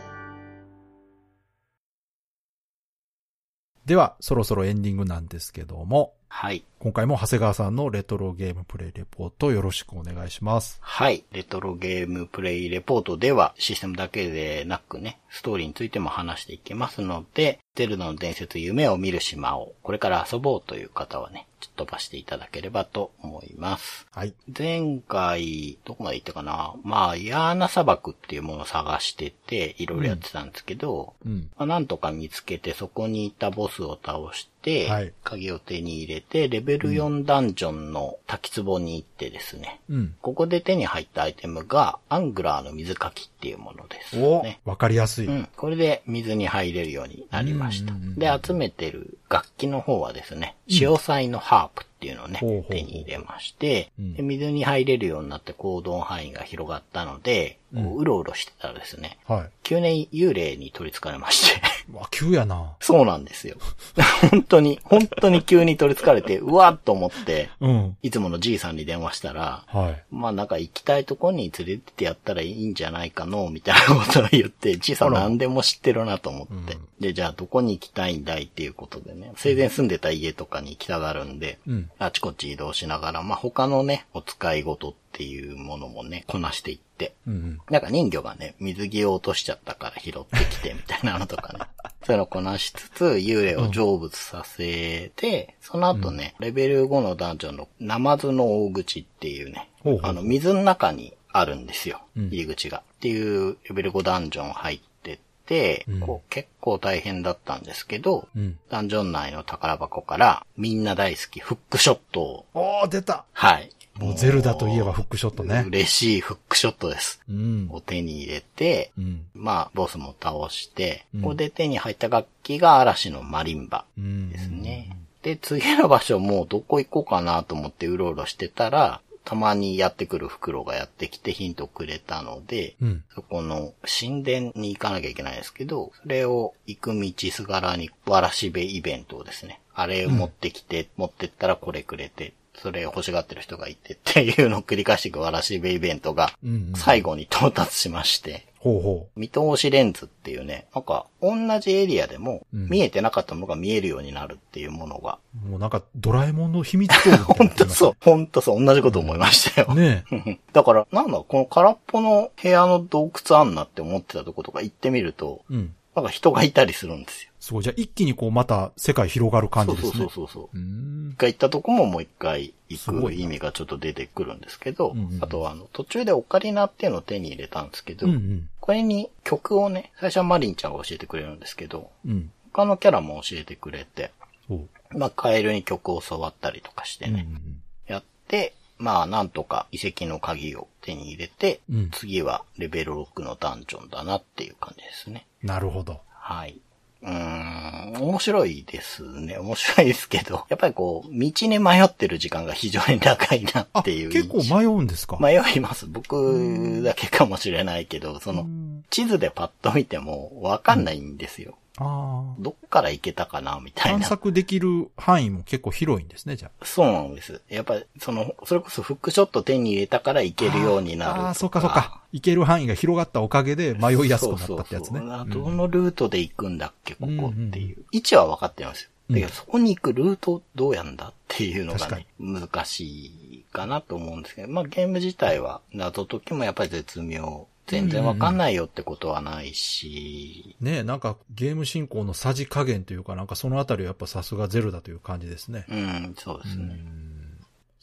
では、そろそろエンディングなんですけども、はい。今回も長谷川さんのレトロゲームプレイレポートよろしくお願いします。はい。レトロゲームプレイレポートではシステムだけでなくね、ストーリーについても話していきますので、ゼルダの伝説夢を見る島をこれから遊ぼうという方はね、っと飛ばしていただければと思います。はい。前回、どこまで行ったかな？まあ、ヤーナ砂漠っていうものを探してて、いろいろやってたんですけど、うん。まあ、なんとか見つけてそこにいたボスを倒して、はい鍵を手に入れて、レベル4ダンジョンの滝壺に行ってですね、うん。ここで手に入ったアイテムが、アングラーの水かきっていうものです、おね。わかりやすい。うん。これで水に入れるようになりました。で、集めてる楽器の方はですね、潮彩のハープっていうのをね、ほうほうほう手に入れまして、うんで水に入れるようになって行動範囲が広がったので、こうろうろしてたらですね、はい。急に幽霊に取り憑かれまして、うわ、急やな。そうなんですよ。<laughs> 本当に、本当に急に取り憑かれて、うわっと思って、うん。いつものじいさんに電話したら、はい。まあなんか行きたいとこに連れてってやったらいいんじゃないかの、みたいなことを言って、じいさん何でも知ってるなと思って。うんで、じゃあどこに行きたいんだいっていうことでね、生前住んでた家とかに行きたがるんで、うん。あちこち移動しながら、まあ他のね、お使い事っていうものもね、こなしていって、うんうん。なんか人魚がね、水着を落としちゃったから拾ってきてみたいなのとかね。<laughs> そういうのをこなしつつ、幽霊を成仏させて、その後ね、レベル5のダンジョンのナマズの大口っていうねほうほう、あの、水の中にあるんですよ。うん入り口が。っていうレベル5ダンジョン入ってって、うんこう結構大変だったんですけど、うん。ダンジョン内の宝箱からみんな大好きフックショットを、おー、出たはい。もうゼルダといえばフックショットね。嬉しいフックショットです。うん。を手に入れて、うん。まあ、ボスも倒して、うんここで手に入った楽器が嵐のマリンバうん。ですね。で、次の場所もうどこ行こうかなと思ってうろうろしてたら、たまにやってくる袋がやってきてヒントくれたので、うん。そこの神殿に行かなきゃいけないですけど、それを行く道すがらにわらしべイベントをですね、あれを持ってきて、持ってったらこれくれて、それを欲しがってる人がいて <laughs> っていうのを繰り返していくわらしべイベントがうんうん。最後に到達しまして、ほうほ見通しレンズっていうね、なんか同じエリアでもうん見えてなかったものが見えるようになるっていうものが、う。もうなんかドラえもんの秘密道 <laughs> 本な当そう、本当そう、同じこと思いましたよ。ね <laughs> だから、なんだ、この空っぽの部屋の洞窟あんなって思ってたとことか行ってみると、え。うん。なんか人がいたりするんですよ。すごい。じゃあ一気にこうまた世界広がる感じですね。そうそうそうそう。一。回行ったとこももう一回行く意味がちょっと出てくるんですけど、うんうんあとはあの、途中でオカリナっていうのを手に入れたんですけど、うんうん。これに曲をね、最初はマリンちゃんが教えてくれるんですけど、うん。他のキャラも教えてくれて、そう。まあ、カエルに曲を教わったりとかしてね、うんやって、まあ、なんとか遺跡の鍵を手に入れて、うん次はレベル6のダンジョンだなっていう感じですね。なるほど。はい。うーん、面白いですね。面白いですけど、<laughs> やっぱりこう、道に迷ってる時間が非常に長いなあ、っていう結構迷うんですか？迷います。僕だけかもしれないけど、その、地図でパッと見てもわかんないんですよ。ああ。どっから行けたかなみたい探な。索できる範囲も結構広いんですね、じゃあ。そうなんです。やっぱり、その、それこそフックショット手に入れたから行けるようになる。ああ、そうかそうか。行ける範囲が広がったおかげで迷いやすくなったってやつね。そうそうどのルートで行くんだっけ、ここってうんうんいう。位置は分かってるんですよ。だけうんど、そこに行くルートどうやんだっていうのがね、難しいかなと思うんですけど、まあゲーム自体は謎解きもやっぱり絶妙。全然分かんないよってことはないし、ねえ、なんかゲーム進行のさじ加減というか、なんかそのあたりはやっぱさすがゼルダという感じですね。うん、そうですね。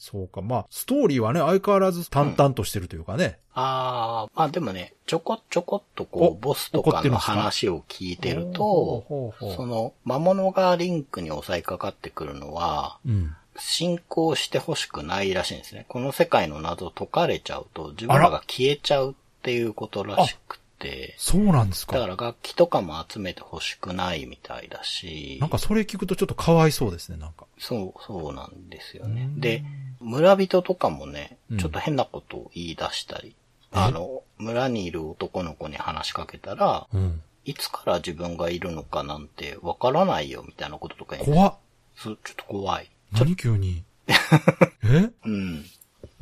そうか。まあ、ストーリーはね、相変わらず淡々としてるというかね。ああ、まあでもね、ちょこちょこっとこおう、ボスとかの話を聞いてると、その、魔物がリンクに襲いかかってくるのは、うん。進行してほしくないらしいんですね。この世界の謎解かれちゃうと、自分らが消えちゃうっていうことらしくて、そうなんですか。だから楽器とかも集めてほしくないみたいだし、なんかそれ聞くとちょっとかわいそうですね、なんか。そう、そうなんですよね。で、村人とかもねうん、ちょっと変なことを言い出したり、え？あの、村にいる男の子に話しかけたら、うん。いつから自分がいるのかなんてわからないよみたいなこととか怖っ。そうちょっと怖い。何急に？<laughs> え？うん。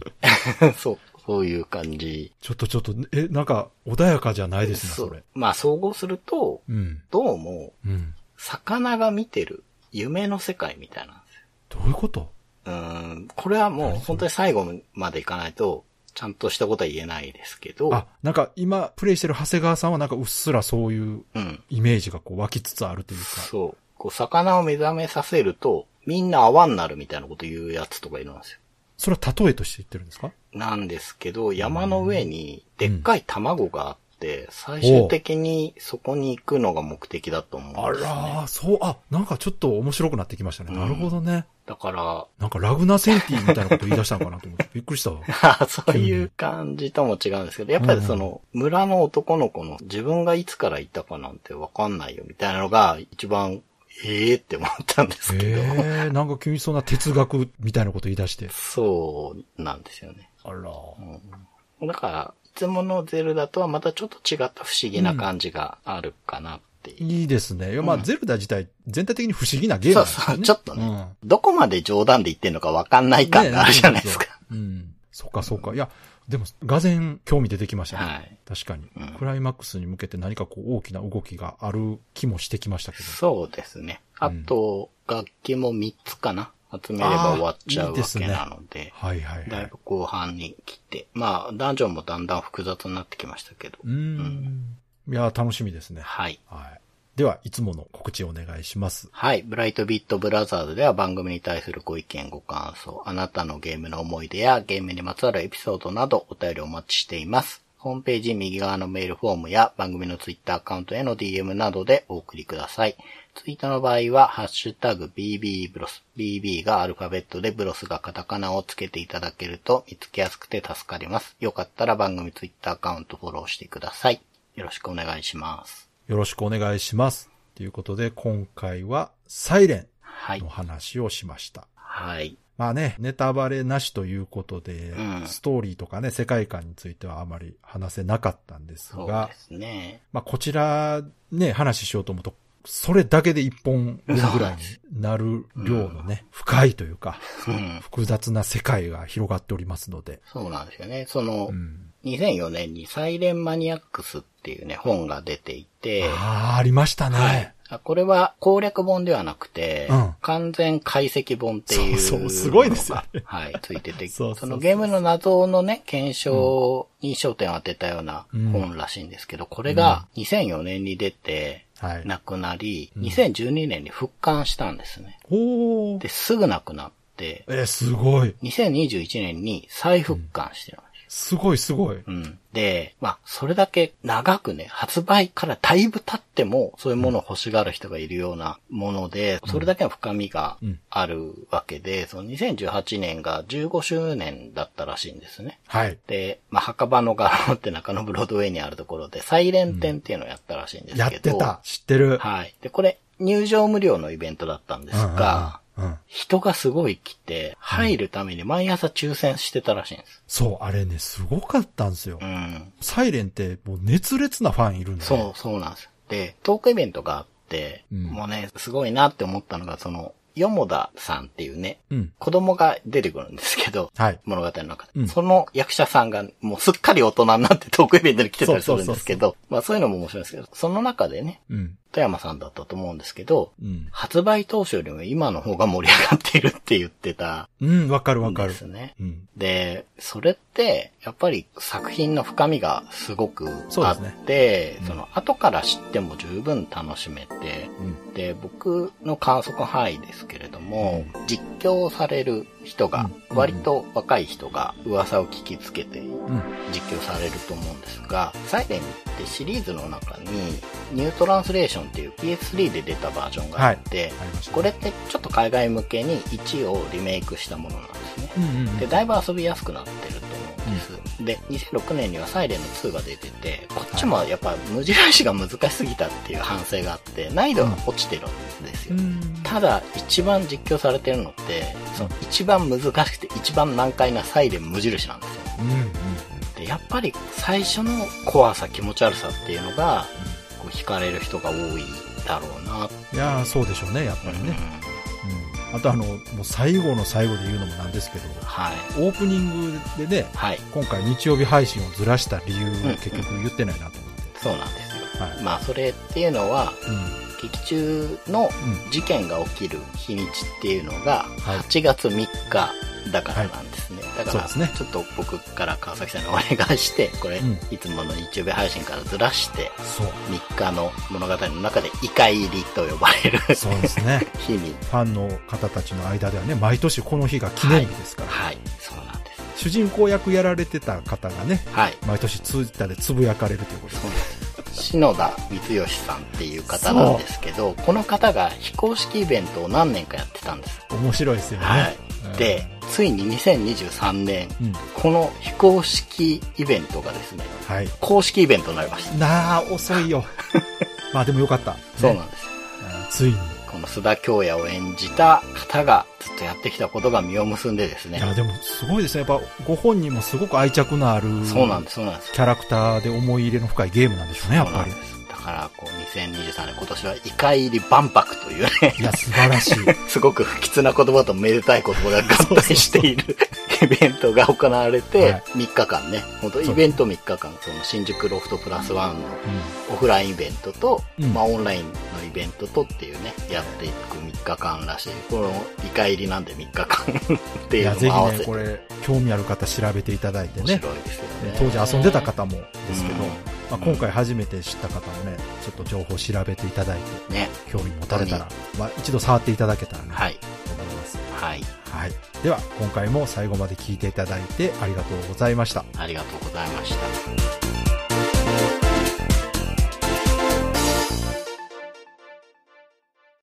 <laughs> そう、そういう感じ。ちょっとちょっと、え、なんか穏やかじゃないですね、それ。まあ、総合すると、うん。どうも、うん。魚が見てる夢の世界みたいなんですよ。どういうこと？うーん、これはもう本当に最後までいかないと、ちゃんとしたことは言えないですけど、あ、なんか今、プレイしてる長谷川さんはなんかうっすらそういううん。イメージがこう湧きつつあるというか。そう。こう、魚を目覚めさせると、みんな泡になるみたいなこと言うやつとかいるんですよ。それは例えとして言ってるんですか？なんですけど、山の上にでっかい卵があって、最終的にそこに行くのが目的だと思あうんですね。らー、そう、あ、なんかちょっと面白くなってきましたね。うんなるほどね。だから、なんかラグナセンティみたいなこと言い出したのかなと思って。<laughs> びっくりしたわ。そういう感じとも違うんですけど、やっぱりその、村の男の子の自分がいつからいたかなんてわかんないよみたいなのが一番、ええって思ったんですけど、ええなんか急にそんな哲学みたいなこと言い出して。そうなんですよね。あら。だから、いつものゼルダとはまたちょっと違った不思議な感じがあるかなっていう。いいですね。いやまあ、うんゼルダ自体、全体的に不思議なゲームそう。そう、ちょっとね、どこまで冗談で言ってんのかわかんない感があるじゃないですか。うん。うん。そっかそっか。いや、でも、がぜん興味出てきましたね。はい。確かに、うんクライマックスに向けて何かこう大きな動きがある気もしてきましたけど。そうですね。あと、楽器も3つかな集めれば終わっちゃうわけあーいいですねなので、はいはいはいいだぶ。後半に来て、まあ、ダンジョンもだんだん複雑になってきましたけど、うーん。いや、楽しみですね。はい。はい。では、いつもの告知をお願いします。はい。ブライトビットブラザーズでは番組に対するご意見、ご感想、あなたのゲームの思い出やゲームにまつわるエピソードなどお便りお待ちしています。ホームページ右側のメールフォームや番組のツイッターアカウントへの DM などでお送りください。ツイートの場合は、ハッシュタグ BB ブロス。BB がアルファベットでブロスがカタカナをつけていただけると見つけやすくて助かります。よかったら番組ツイッターアカウントフォローしてください。よろしくお願いします。よろしくお願いします。ということで、今回は、サイレンはいの。話をしました。はい。まあね、ネタバレなしということで、うんストーリーとかね、世界観についてはあまり話せなかったんですそうがで、すね。まあこちらね、話しようと思うと、それだけで一本分ぐらいになる量のね、深いというか、うん。複雑な世界が広がっておりますので、そうなんですよね。その、うん。2004年にサイレンマニアックスっていうね、本が出ていて、ああ、ありましたね。はい。あこれは攻略本ではなくて、うん。完全解析本っていうそうそうすごいですよね。はい、ついてて、<laughs> そうそうそう。のゲームの謎のね、検証に焦点を当てたようなうん。本らしいんですけど、これが2004年に出て、はい。亡くなり、2012年に復刊したんですね。で、すぐ亡くなって、えー、すごい。2021年に再復刊してる。んですすごいすごい。うん。で、まあ、それだけ長くね、発売からだいぶ経っても、そういうものを欲しがる人がいるようなもので、それだけの深みがあるわけで、その2018年が15周年だったらしいんですね。はい。で、まあ、墓場の画廊って中野ブロードウェイにあるところで、サイレン展っていうのをやったらしいんですけど。やってた。知ってる。はい。で、これ、入場無料のイベントだったんですが、人がすごい来て、入るために毎朝抽選してたらしいんです。そう、あれね、すごかったんですよ。うん。サイレンってもう熱烈なファンいるんで。そう、そうなんですよ。で、トークイベントがあって、うんもうね、すごいなって思ったのが、その、よもださんっていうね、うん。子供が出てくるんですけど、はい。物語の中で、うんその役者さんがもうすっかり大人になってトークイベントに来てたりするんですけど、まあそういうのも面白いんですけど、その中でね、うん。富山さんだったと思うんですけど、うん。発売当初よりも今の方が盛り上がっているって言ってたうん、わかるわんかるです。ね。うん。で、それって、やっぱり作品の深みがすごくあって、そ,、うんの後から知っても十分楽しめて、うん。で、僕の観測範囲ですけれども、実況される人が、うん割と若い人が噂を聞きつけてうん。実況されると思うんですが、サイレンってシリーズの中に、ニュートランスレーションっていう PS3 で出たバージョンがあって、ありましたね。これってちょっと海外向けに1をリメイクしたものなんですね。うんうんうん。で、だいぶ遊びやすくなってると思うんです。で、2006年にはサイレンの2が出てて、こっちもやっぱ無印が難しすぎたっていう反省があって、難易度が落ちてるんですよ。うん。ただ、一番実況されてるのって、その一番難しくて一番難解なサイレン無印なんですよ。うんうんで、やっぱり最初の怖さ、気持ち悪さっていうのが、こう惹かれる人が多いだろうな。いやーそうでしょうね、やっぱりね。うん。あとあの、もう最後の最後で言うのもなんですけど、はい。オープニングでね、はい。今回日曜日配信をずらした理由うんを結局言ってないなと思って。そうなんですよ。はい。まあ、それっていうのは、うん。劇中のうん事件が起きる日にちっていうのが、はい8月3日だからなんですね。だから、ねちょっと僕から川崎さんにお願いして、<laughs> これ、うんいつもの日曜日配信からずらして、そう。3日の物語の中で、イカ入りと呼ばれるそうですね。<laughs> 日に。ファンの方たちの間ではね、毎年この日が記念日ですから。はい、そうなんです。主人公役やられてた方がね、はい。毎年ツイッターでつぶやかれるということでそうなんです。篠田光義さんっていう方なんですけど、この方が非公式イベントを何年かやってたんです。面白いですよね。はい。うんで、ついに2023年、うん。この非公式イベントがですね、はい。公式イベントになりました。なあ、遅いよ。<laughs> まあでもよかった。ねそうなんです。うんついに。この須田京也を演じた方がずっとやってきたことが実を結んでですね。いや、でもすごいですね。やっぱご本人もすごく愛着のある。そうなんです、そうなんです。キャラクターで思い入れの深いゲームなんでしょうね、やっぱりそうなんで。す。だから、こう、2023年今年はイカ入り万博というね、いや、素晴らしい。<laughs> すごく不吉な言葉とめでたい言葉が合体しているイベントが行われて、はい3日間ね、本当イベント3日間、その新宿ロフトプラスワンのうオフラインイベントと、うんまあオンラインのイベントとっていうね、やっていく3日間らしい。このイカ入りなんで3日間 <laughs> ってん。いいうのも合わせて。これ、興味ある方調べていただいて面ね。白いですよね。当時遊んでた方もですけど、うんまあ、今回初めて知った方もね、ちょっと情報調べていただいて、ね。興味持たれたら、まあ、一度触っていただけたらなとはい。思います。はい。はい。では、今回も最後まで聞いていただいてありがとうございました。ありがとうございました。